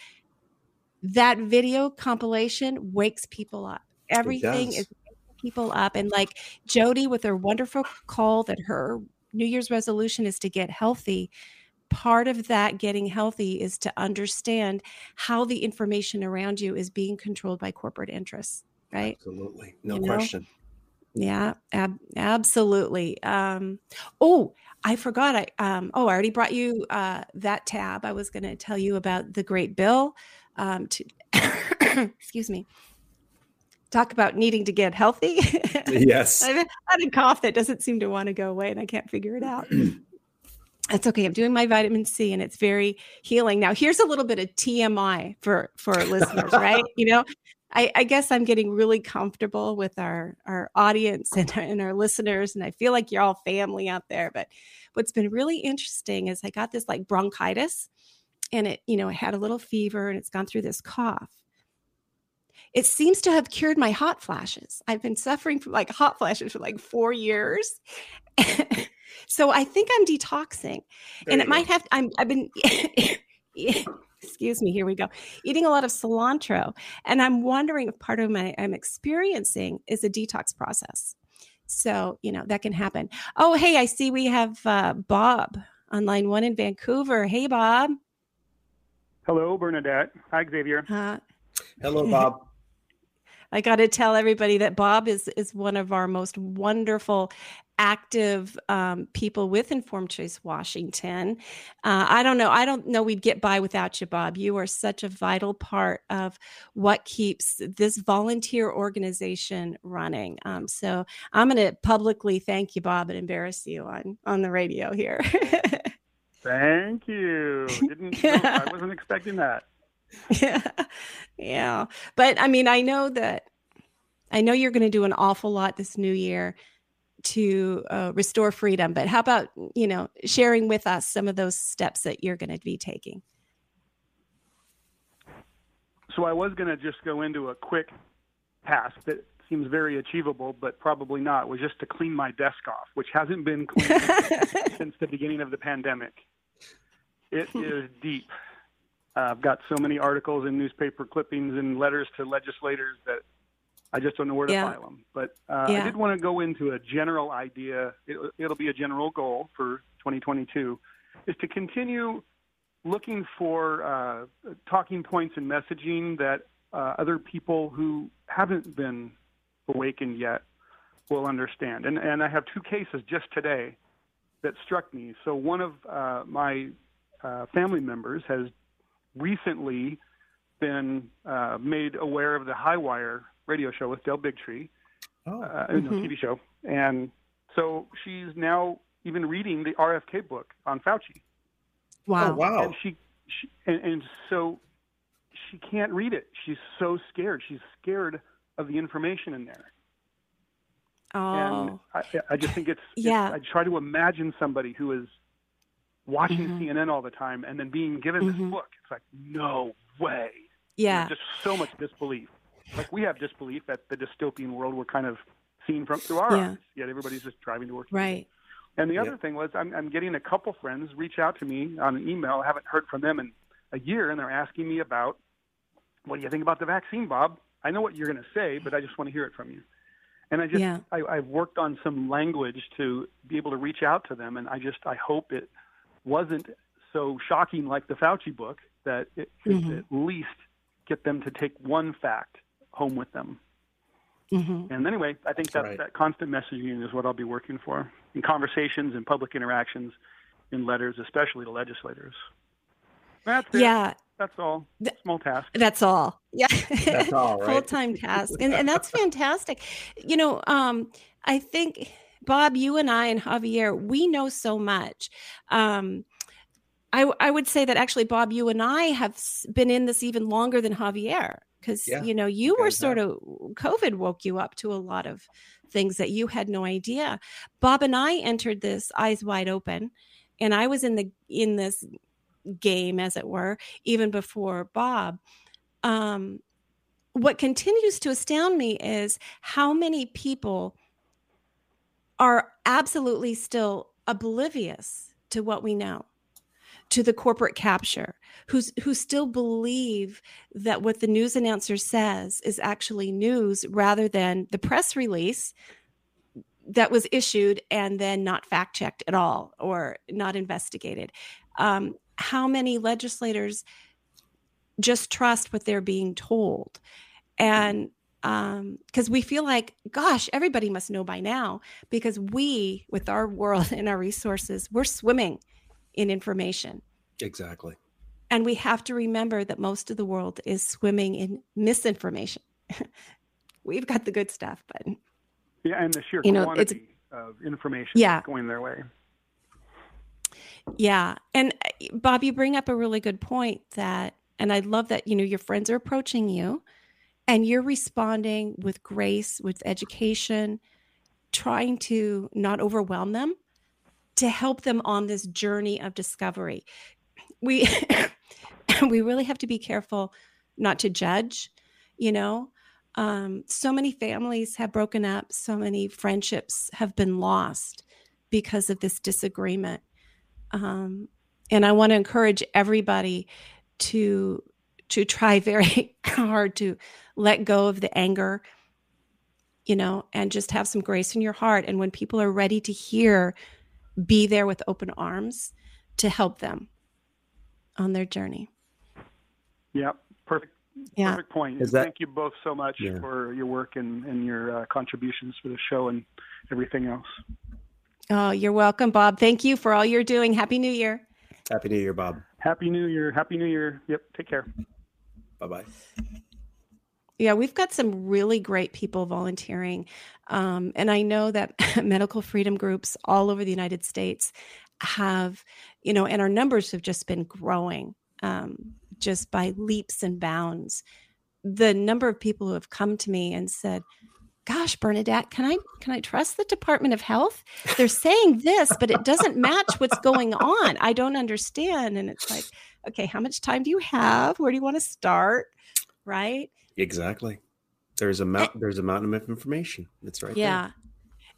that video compilation wakes people up. Everything is waking people up, and like Jody with her wonderful call that her New Year's resolution is to get healthy. Part of that getting healthy is to understand how the information around you is being controlled by corporate interests, right? Absolutely. No You know? Yeah, ab- absolutely. Um, oh, I forgot. I um, oh, I already brought you uh, that tab. I was going to tell you about the great bill. Um, to excuse me. Talk about needing to get healthy. Yes. I've had a cough that doesn't seem to want to go away, and I can't figure it out. That's okay. I'm doing my vitamin C, and it's very healing. Now, here's a little bit of TMI for for listeners, right? You know, I, I guess I'm getting really comfortable with our our audience and, and our listeners, and I feel like you're all family out there. But what's been really interesting is I got this like bronchitis, and it you know I had a little fever, and it's gone through this cough. It seems to have cured my hot flashes. I've been suffering from like hot flashes for like four years. so I think I'm detoxing. There and it might have I'm I've been excuse me, here we go. Eating a lot of cilantro. And I'm wondering if part of my I'm experiencing is a detox process. So, you know, that can happen. Oh, hey, I see we have uh, Bob on line one in Vancouver. Hey, Bob. Hello, Bernadette. Hi, Javier. Uh, Hello, Bob. I got to tell everybody that Bob is is one of our most wonderful, active um, people with Informed Choice Washington. Uh, I don't know. I don't know we'd get by without you, Bob. You are such a vital part of what keeps this volunteer organization running. Um, so I'm going to publicly thank you, Bob, and embarrass you on on the radio here. Thank you. Didn't no, I wasn't expecting that. yeah yeah but i mean i know that i know you're going to do an awful lot this new year to uh, restore freedom but how about you know sharing with us some of those steps that you're going to be taking So I was going to just go into a quick task that seems very achievable, but probably not, was just to clean my desk off, which hasn't been cleaned since the beginning of the pandemic. It is deep. Uh, I've got so many articles and newspaper clippings and letters to legislators that I just don't know where to Yeah. file them. But uh, Yeah. I did want to go into a general idea. It, it'll be a general goal for 2022, is to continue looking for uh, talking points and messaging that uh, other people who haven't been awakened yet will understand. And and I have two cases just today that struck me. So one of uh, my uh, family members has recently been uh, made aware of the High Wire radio show with Del Bigtree, oh. uh, no, Mhm. TV show, and so she's now even reading the RFK book on Fauci. Wow. wow. And she, she and, and so she can't read it. She's so scared. She's scared of the information in there. And oh I, I just think it's, it's- Yeah. I try to imagine somebody who is watching Mhm. CNN all the time and then being given Mhm. this book. It's like no way. Yeah. You know, just so much disbelief. Like we have disbelief at the dystopian world we're kind of seeing from through our Yeah. eyes. Yet everybody's just driving to work. right And the other thing was, I'm, I'm getting a couple friends reach out to me on an email. I haven't heard from them in a year, and they're asking me about what do you think about the vaccine, Bob? I know what you're going to say, but I just want to hear it from you. And I just, Yeah. I, I've worked on some language to be able to reach out to them, and I just, I hope it wasn't so shocking like the Fauci book that it could Mhm. at least get them to take one fact home with them. Mhm. And anyway, I think that that constant messaging is what I'll be working for in conversations and public interactions, in letters, especially to legislators. That's it. Yeah. That's all. Small task. That's all. Yeah. That's all, right? Full time task. And, and that's fantastic. You know, um, I think, Bob, you and I and Javier, we know so much. Um, I, I would say that actually, Bob, you and I have been in this even longer than Javier because, Yeah, you know, you were sort of, COVID woke you up to a lot of things that you had no idea. Bob and I entered this eyes wide open and I was in the, in this game, as it were, even before Bob. Um, what continues to astound me is how many people are absolutely still oblivious to what we know to the corporate capture who's who still believe that what the news announcer says is actually news rather than the press release that was issued and then not fact checked at all or not investigated. Um, how many legislators just trust what they're being told? And because we feel like, gosh, everybody must know by now because we, with our world and our resources, we're swimming in information. Exactly. And we have to remember that most of the world is swimming in misinformation. We've got the good stuff, but Yeah, and the sheer You know, it's- quantity of information Yeah. going their way. Yeah. And Bob, you bring up a really good point that, and I love that, you know, your friends are approaching you and you're responding with grace, with education, trying to not overwhelm them, to help them on this journey of discovery. We, we really have to be careful not to judge, you know. Um, so many families have broken up, so many friendships have been lost because of this disagreement um, and I want to encourage everybody to to try very hard to let go of the anger, you know, and just have some grace in your heart. And when people are ready to hear, be there with open arms to help them on their journey. Yep, perfect. Yeah. Perfect point. Is that- Thank you both so much Yeah. for your work and, and your uh, contributions for the show and everything else. Oh, you're welcome, Bob. Thank you for all you're doing. Happy New Year. Happy New Year, Bob. Happy New Year. Happy New Year. Yep. Take care. Bye bye. Yeah, we've got some really great people volunteering. Um, and I know that medical freedom groups all over the United States have, you know, and our numbers have just been growing um, just by leaps and bounds. The number of people who have come to me and said, gosh bernadette can i can i trust the department of health? They're saying this but it doesn't match what's going on. I don't understand. And it's like okay how much time do you have? Where do you want to start? Right Exactly. There's a mount. There's a mountain of information. It's right yeah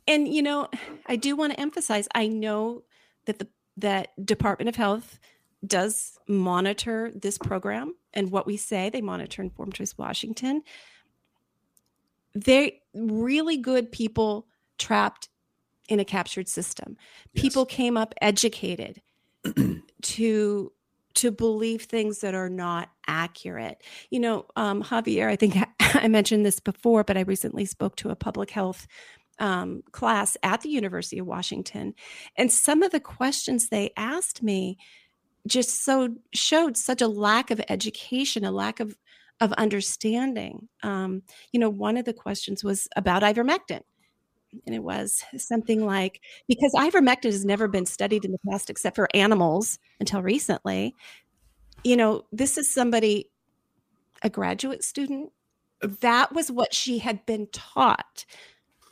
and you know i do want to emphasize i know that the that department of health does monitor this program and what we say they monitor informed choice washington they're really good people trapped in a captured system people came up educated to to believe things that are not accurate. You know um, javier i think i mentioned this before but i recently spoke to a public health um, class at the university of washington and some of the questions they asked me just so showed such a lack of education a lack of of understanding. Um, you know one of the questions was about ivermectin and it was something like because ivermectin has never been studied in the past except for animals until recently you know this is somebody a graduate student uh, that was what she had been taught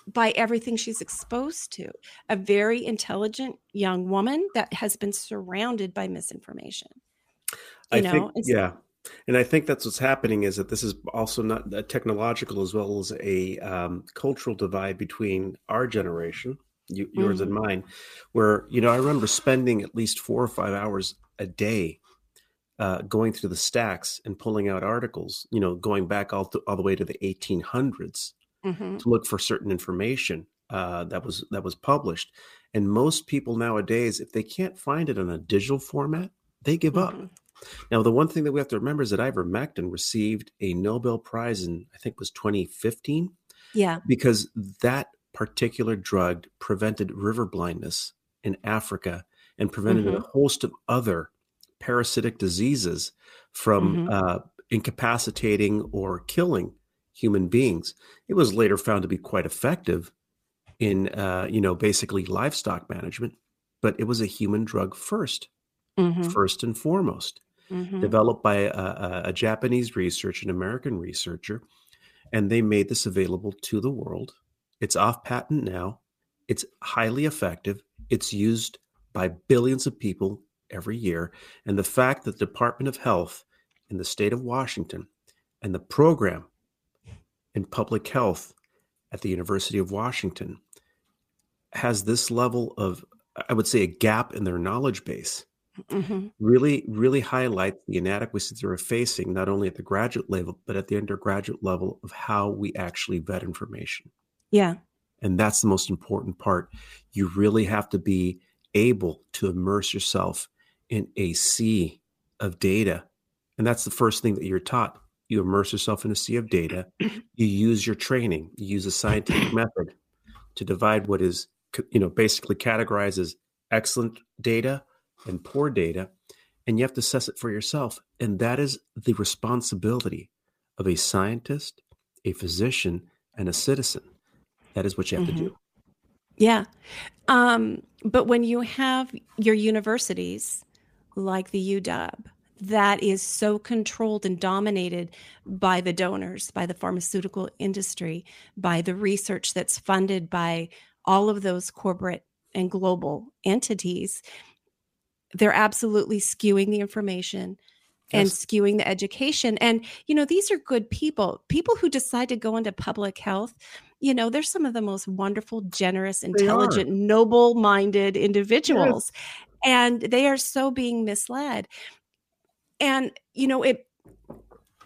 by everything she's exposed to a very intelligent young woman that has been surrounded by misinformation I you know think, so- yeah. And I think that's what's happening is that this is also not a technological as well as a um, cultural divide between our generation, you, yours and mine, where, you know, I remember spending at least four or five hours a day uh, going through the stacks and pulling out articles, you know, going back all, to, all the way to the 1800s Mhm. to look for certain information uh, that was that was published. And most people nowadays, if they can't find it in a digital format, they give up. Now, the one thing that we have to remember is that ivermectin received a Nobel Prize in I think it was 2015 yeah because that particular drug prevented river blindness in Africa and prevented a Mhm. host of other parasitic diseases from Mhm. uh, incapacitating or killing human beings. It was later found to be quite effective in, uh, you know, basically livestock management, but it was a human drug 1st Mhm. first and foremost Mhm. developed by a, a, a Japanese researcher, an American researcher, and they made this available to the world. It's off patent now. It's highly effective. It's used by billions of people every year. And the fact that the Department of Health in the state of Washington and the program in public health at the University of Washington has this level of, I would say, a gap in their knowledge base Mhm. really really highlights the inadequacies they're facing not only at the graduate level but at the undergraduate level of how we actually vet information. Yeah. And that's the most important part. You really have to be able to immerse yourself in a sea of data. And that's the first thing that you're taught. You immerse yourself in a sea of data, you use your training, you use a scientific method to divide what is, you know, basically categorized as excellent data and poor data, and you have to assess it for yourself. And that is the responsibility of a scientist, a physician, and a citizen. That is what you have Mhm. to do. Yeah. Um, but when you have your universities like the UW, that is so controlled and dominated by the donors, by the pharmaceutical industry, by the research that's funded by all of those corporate and global entities, they're absolutely skewing the information and Yes. skewing the education. And, you know, these are good people, people who decide to go into public health. You know, they're some of the most wonderful, generous, intelligent, noble minded individuals. And they are so being misled. And, you know, it,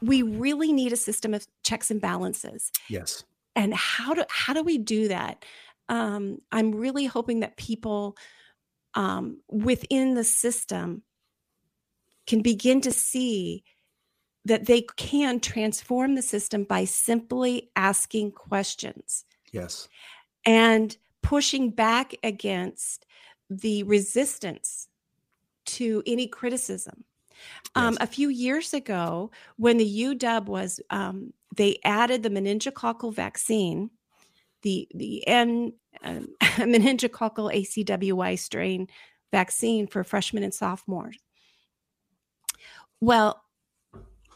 we really need a system of checks and balances Yes. and how do how do we do that um, i'm really hoping that people um, within the system can begin to see that they can transform the system by simply asking questions Yes. and pushing back against the resistance to any criticism. Um, a few years ago, when the UW was, um, they added the meningococcal vaccine, the the N um, meningococcal ACWY strain vaccine for freshmen and sophomores. Well,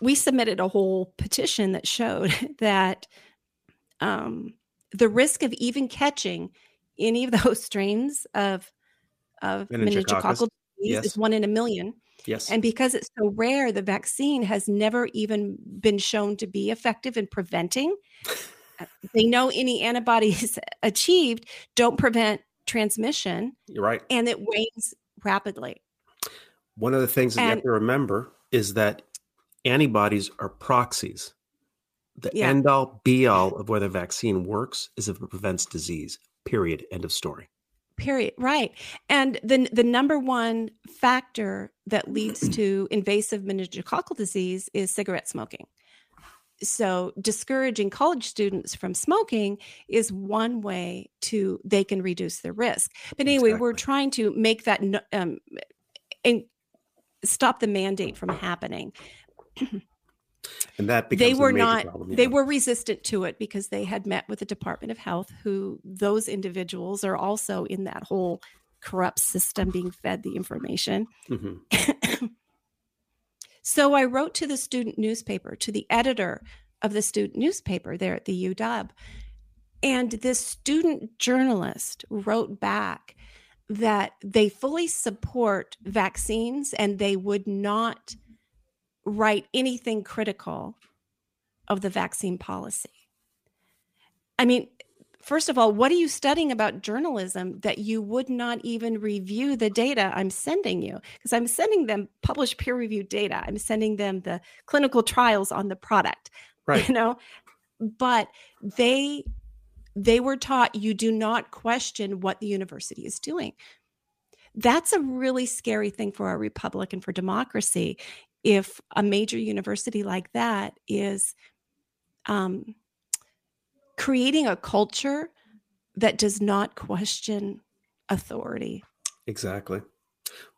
we submitted a whole petition that showed that um, the risk of even catching any of those strains of of meningococcal disease Yes. is one in a million. Yes. And because it's so rare, the vaccine has never even been shown to be effective in preventing. They know any antibodies achieved don't prevent transmission You're right. and it wanes rapidly. One of the things that you have to remember is that antibodies are proxies. The Yeah. end all be all of whether a vaccine works is if it prevents disease. Period. End of story. Period. Right. And the the number one factor that leads to invasive meningococcal disease is cigarette smoking. So discouraging college students from smoking is one way to they can reduce their risk. But anyway, we're trying to make that um, and stop the mandate from happening. And that they were not problem, they yeah. were resistant to it because they had met with the department of health who those individuals are also in that whole corrupt system being fed the information Mhm. so i wrote to the student newspaper to the editor of the student newspaper there at the uw and this student journalist wrote back that they fully support vaccines and they would not write anything critical of the vaccine policy. I mean, first of all, what are you studying about journalism that you would not even review the data I'm sending you? Because I'm sending them published peer reviewed data. I'm sending them the clinical trials on the product. Right. You know, but they they were taught you do not question what the university is doing. That's a really scary thing for our republic and for democracy if a major university like that is um, creating a culture that does not question authority. Exactly.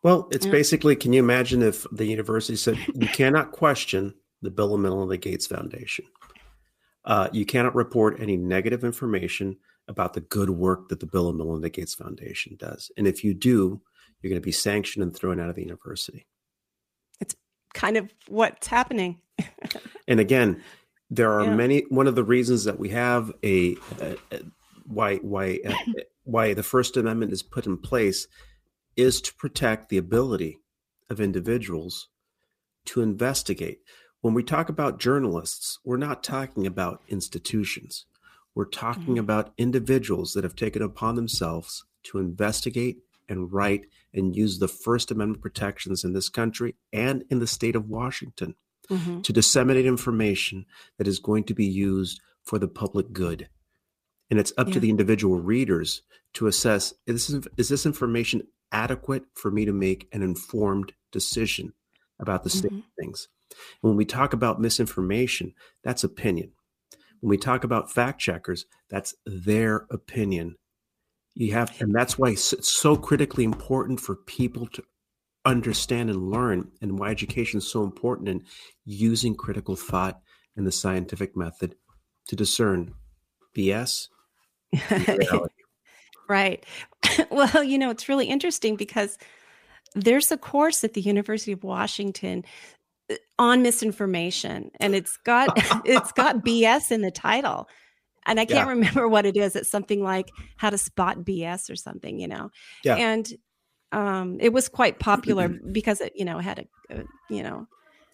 Well, it's Yeah. basically can you imagine if the university said you cannot question the Bill and Melinda Gates Foundation? Uh, you cannot report any negative information about the good work that the Bill and Melinda Gates Foundation does. And if you do, you're going to be sanctioned and thrown out of the university. It's kind of what's happening. And again, there are Yeah. many. One of the reasons that we have a, a, a- why why uh, why the First Amendment is put in place is to protect the ability of individuals to investigate. When we talk about journalists, we're not talking about institutions. We're talking about individuals that have taken upon themselves to investigate and write and use the First Amendment protections in this country and in the state of Washington Mhm. to disseminate information that is going to be used for the public good. And it's up to the individual readers to assess is this, is this information adequate for me to make an informed decision about the state of things. When we talk about misinformation, that's opinion. When we talk about fact checkers, that's their opinion. You have, and that's why it's so critically important for people to understand and learn, and why education is so important and using critical thought and the scientific method to discern BS. Right. well, you know, it's really interesting because there's a course at the University of Washington uh, on misinformation and it's got it's got BS in the title. And I can't Yeah. remember what it is. It's something like how to spot BS or something, you know. Yeah. And um it was quite popular because it, you know, had a, a you know,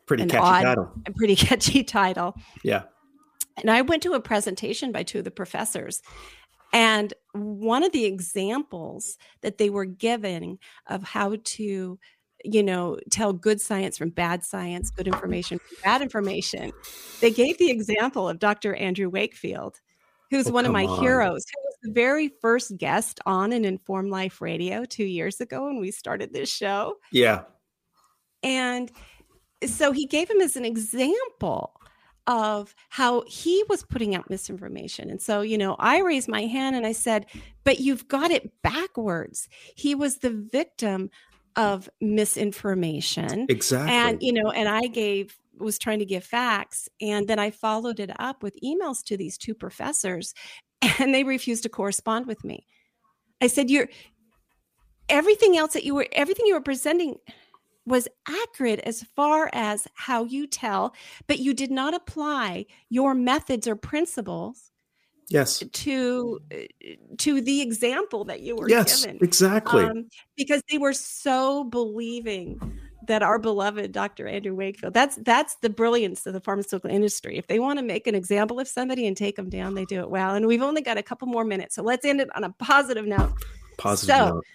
Pretty catchy odd- title. A pretty catchy title. Yeah. And I went to a presentation by two of the professors. And one of the examples that they were giving of how to, you know, tell good science from bad science, good information from bad information, they gave the example of Dr. Andrew Wakefield, who's Oh, one of my on. heroes, the very first guest on an Informed Life Radio two years ago when we started this show. Yeah. And so he gave him as an example of how he was putting out misinformation. And so, you know, I raised my hand and I said, but you've got it backwards. He was the victim of misinformation. Exactly. And, you know, and I gave, was trying to give facts. And then I followed it up with emails to these two professors and they refused to correspond with me. I said, you're, everything else that you were, everything you were presenting was accurate as far as how you tell, but you did not apply your methods or principles Yes. to to the example that you were Yes, given. exactly. Um, because they were so believing that our beloved Dr. Andrew Wakefield. That's that's the brilliance of the pharmaceutical industry. If they want to make an example of somebody and take them down, they do it well. And we've only got a couple more minutes, so let's end it on a positive note. Positive so, note.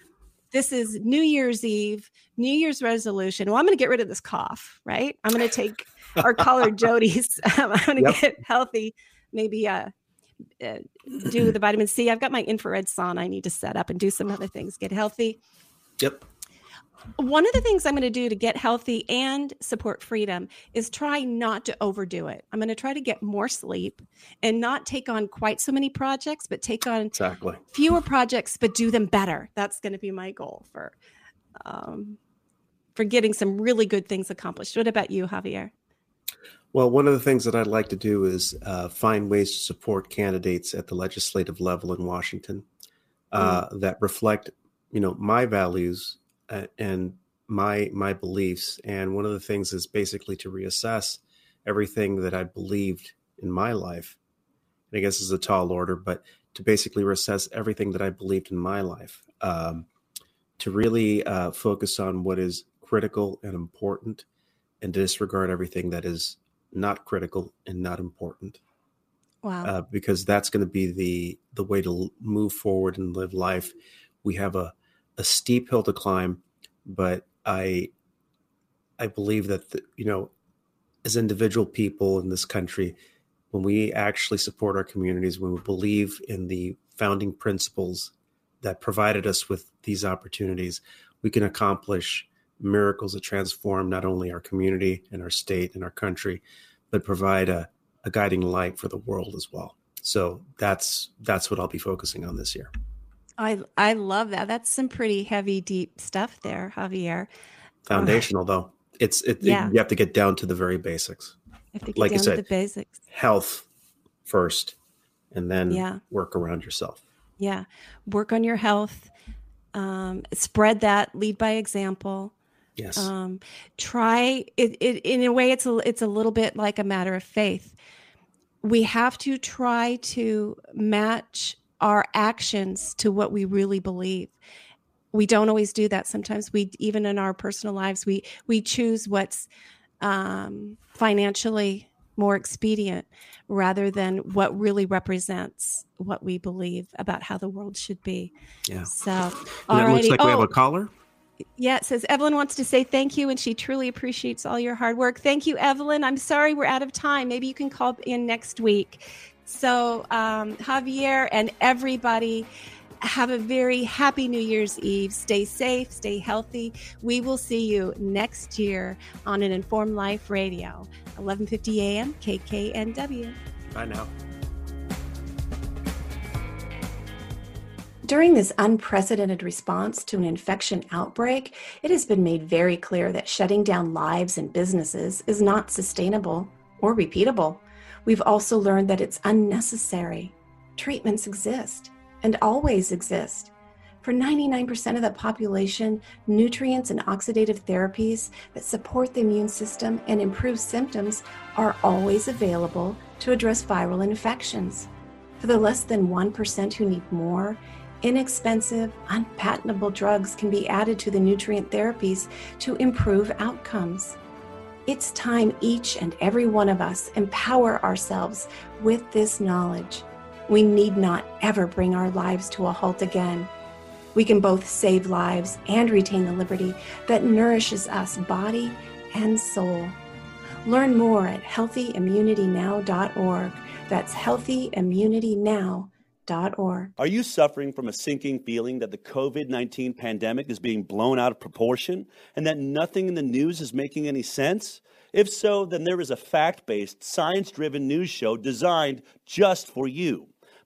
this is New Year's Eve, New Year's resolution. Well, I'm going to get rid of this cough, right? I'm going to take our caller Jody's. I'm going to Yep. get healthy. Maybe uh, uh, do the vitamin C. I've got my infrared sauna I need to set up and do some other things. Get healthy. Yep. One of the things I'm going to do to get healthy and support freedom is try not to overdo it. I'm going to try to get more sleep and not take on quite so many projects, but take on Exactly. fewer projects, but do them better. That's going to be my goal for um, for getting some really good things accomplished. What about you, Javier? Well, one of the things that I'd like to do is uh, find ways to support candidates at the legislative level in Washington uh, that reflect, you know, my values and my my beliefs. And one of the things is basically to reassess everything that I believed in my life. And I guess is a tall order, but to basically reassess everything that I believed in my life, um, to really uh, focus on what is critical and important, and disregard everything that is not critical and not important Wow. uh, because that's going to be the the way to move forward and live life. We have a a steep hill to climb, but I I believe that the, you know, as individual people in this country, when we actually support our communities, when we believe in the founding principles that provided us with these opportunities, we can accomplish miracles that transform not only our community and our state and our country, but provide a, a guiding light for the world as well. So that's that's what I'll be focusing on this year. I I love that. That's some pretty heavy, deep stuff there, Javier. Foundational though, it's it, Yeah. you have to get down to the very basics. have to get like down I to said, the basics. health first, and then Yeah. work around yourself. Yeah. Work on your health. Um, spread that. Lead by example. Yes. Um, try it, it. In a way, it's a it's a little bit like a matter of faith. We have to try to match our actions to what we really believe. We don't always do that. Sometimes we, even in our personal lives, we we choose what's um, financially more expedient rather than what really represents what we believe about how the world should be. Yeah. So, And it looks like we have Oh, a caller. yeah, it says Evelyn wants to say thank you and she truly appreciates all your hard work. Thank you, Evelyn. I'm sorry we're out of time. Maybe you can call in next week. So, um, Javier and everybody, have a very happy New Year's Eve. Stay safe, stay healthy. We will see you next year on an Informed Life Radio, 11:50 a.m. KKNW. Bye now. During this unprecedented response to an infection outbreak, it has been made very clear that shutting down lives and businesses is not sustainable or repeatable. We've also learned that it's unnecessary. Treatments exist and always exist. For 99% of the population, nutrients and oxidative therapies that support the immune system and improve symptoms are always available to address viral infections. For the less than 1% who need more, inexpensive, unpatentable drugs can be added to the nutrient therapies to improve outcomes. It's time each and every one of us empower ourselves with this knowledge. We need not ever bring our lives to a halt again. We can both save lives and retain the liberty that nourishes us body and soul. Learn more at healthyimmunitynow.org. That's healthyimmunitynow.org. Are you suffering from a sinking feeling that the COVID 19 pandemic is being blown out of proportion and that nothing in the news is making any sense? If so, then there is a fact based, science driven news show designed just for you.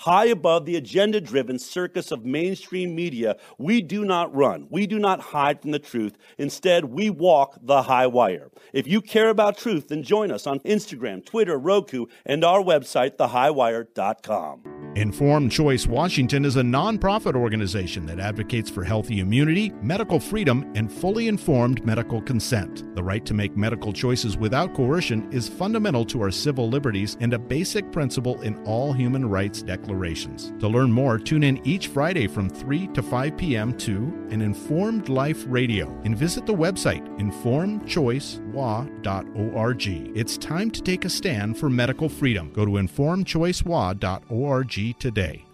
High above the agenda driven circus of mainstream media, we do not run. We do not hide from the truth. Instead, we walk the high wire. If you care about truth, then join us on Instagram, Twitter, Roku, and our website, thehighwire.com. Informed Choice Washington is a nonprofit organization that advocates for healthy immunity, medical freedom, and fully informed medical consent. The right to make medical choices without coercion is fundamental to our civil liberties and a basic principle in all human rights declarations. To learn more, tune in each Friday from 3 to 5 p.m. to an Informed Life Radio and visit the website informedchoicewa.org. It's time to take a stand for medical freedom. Go to informedchoicewa.org today.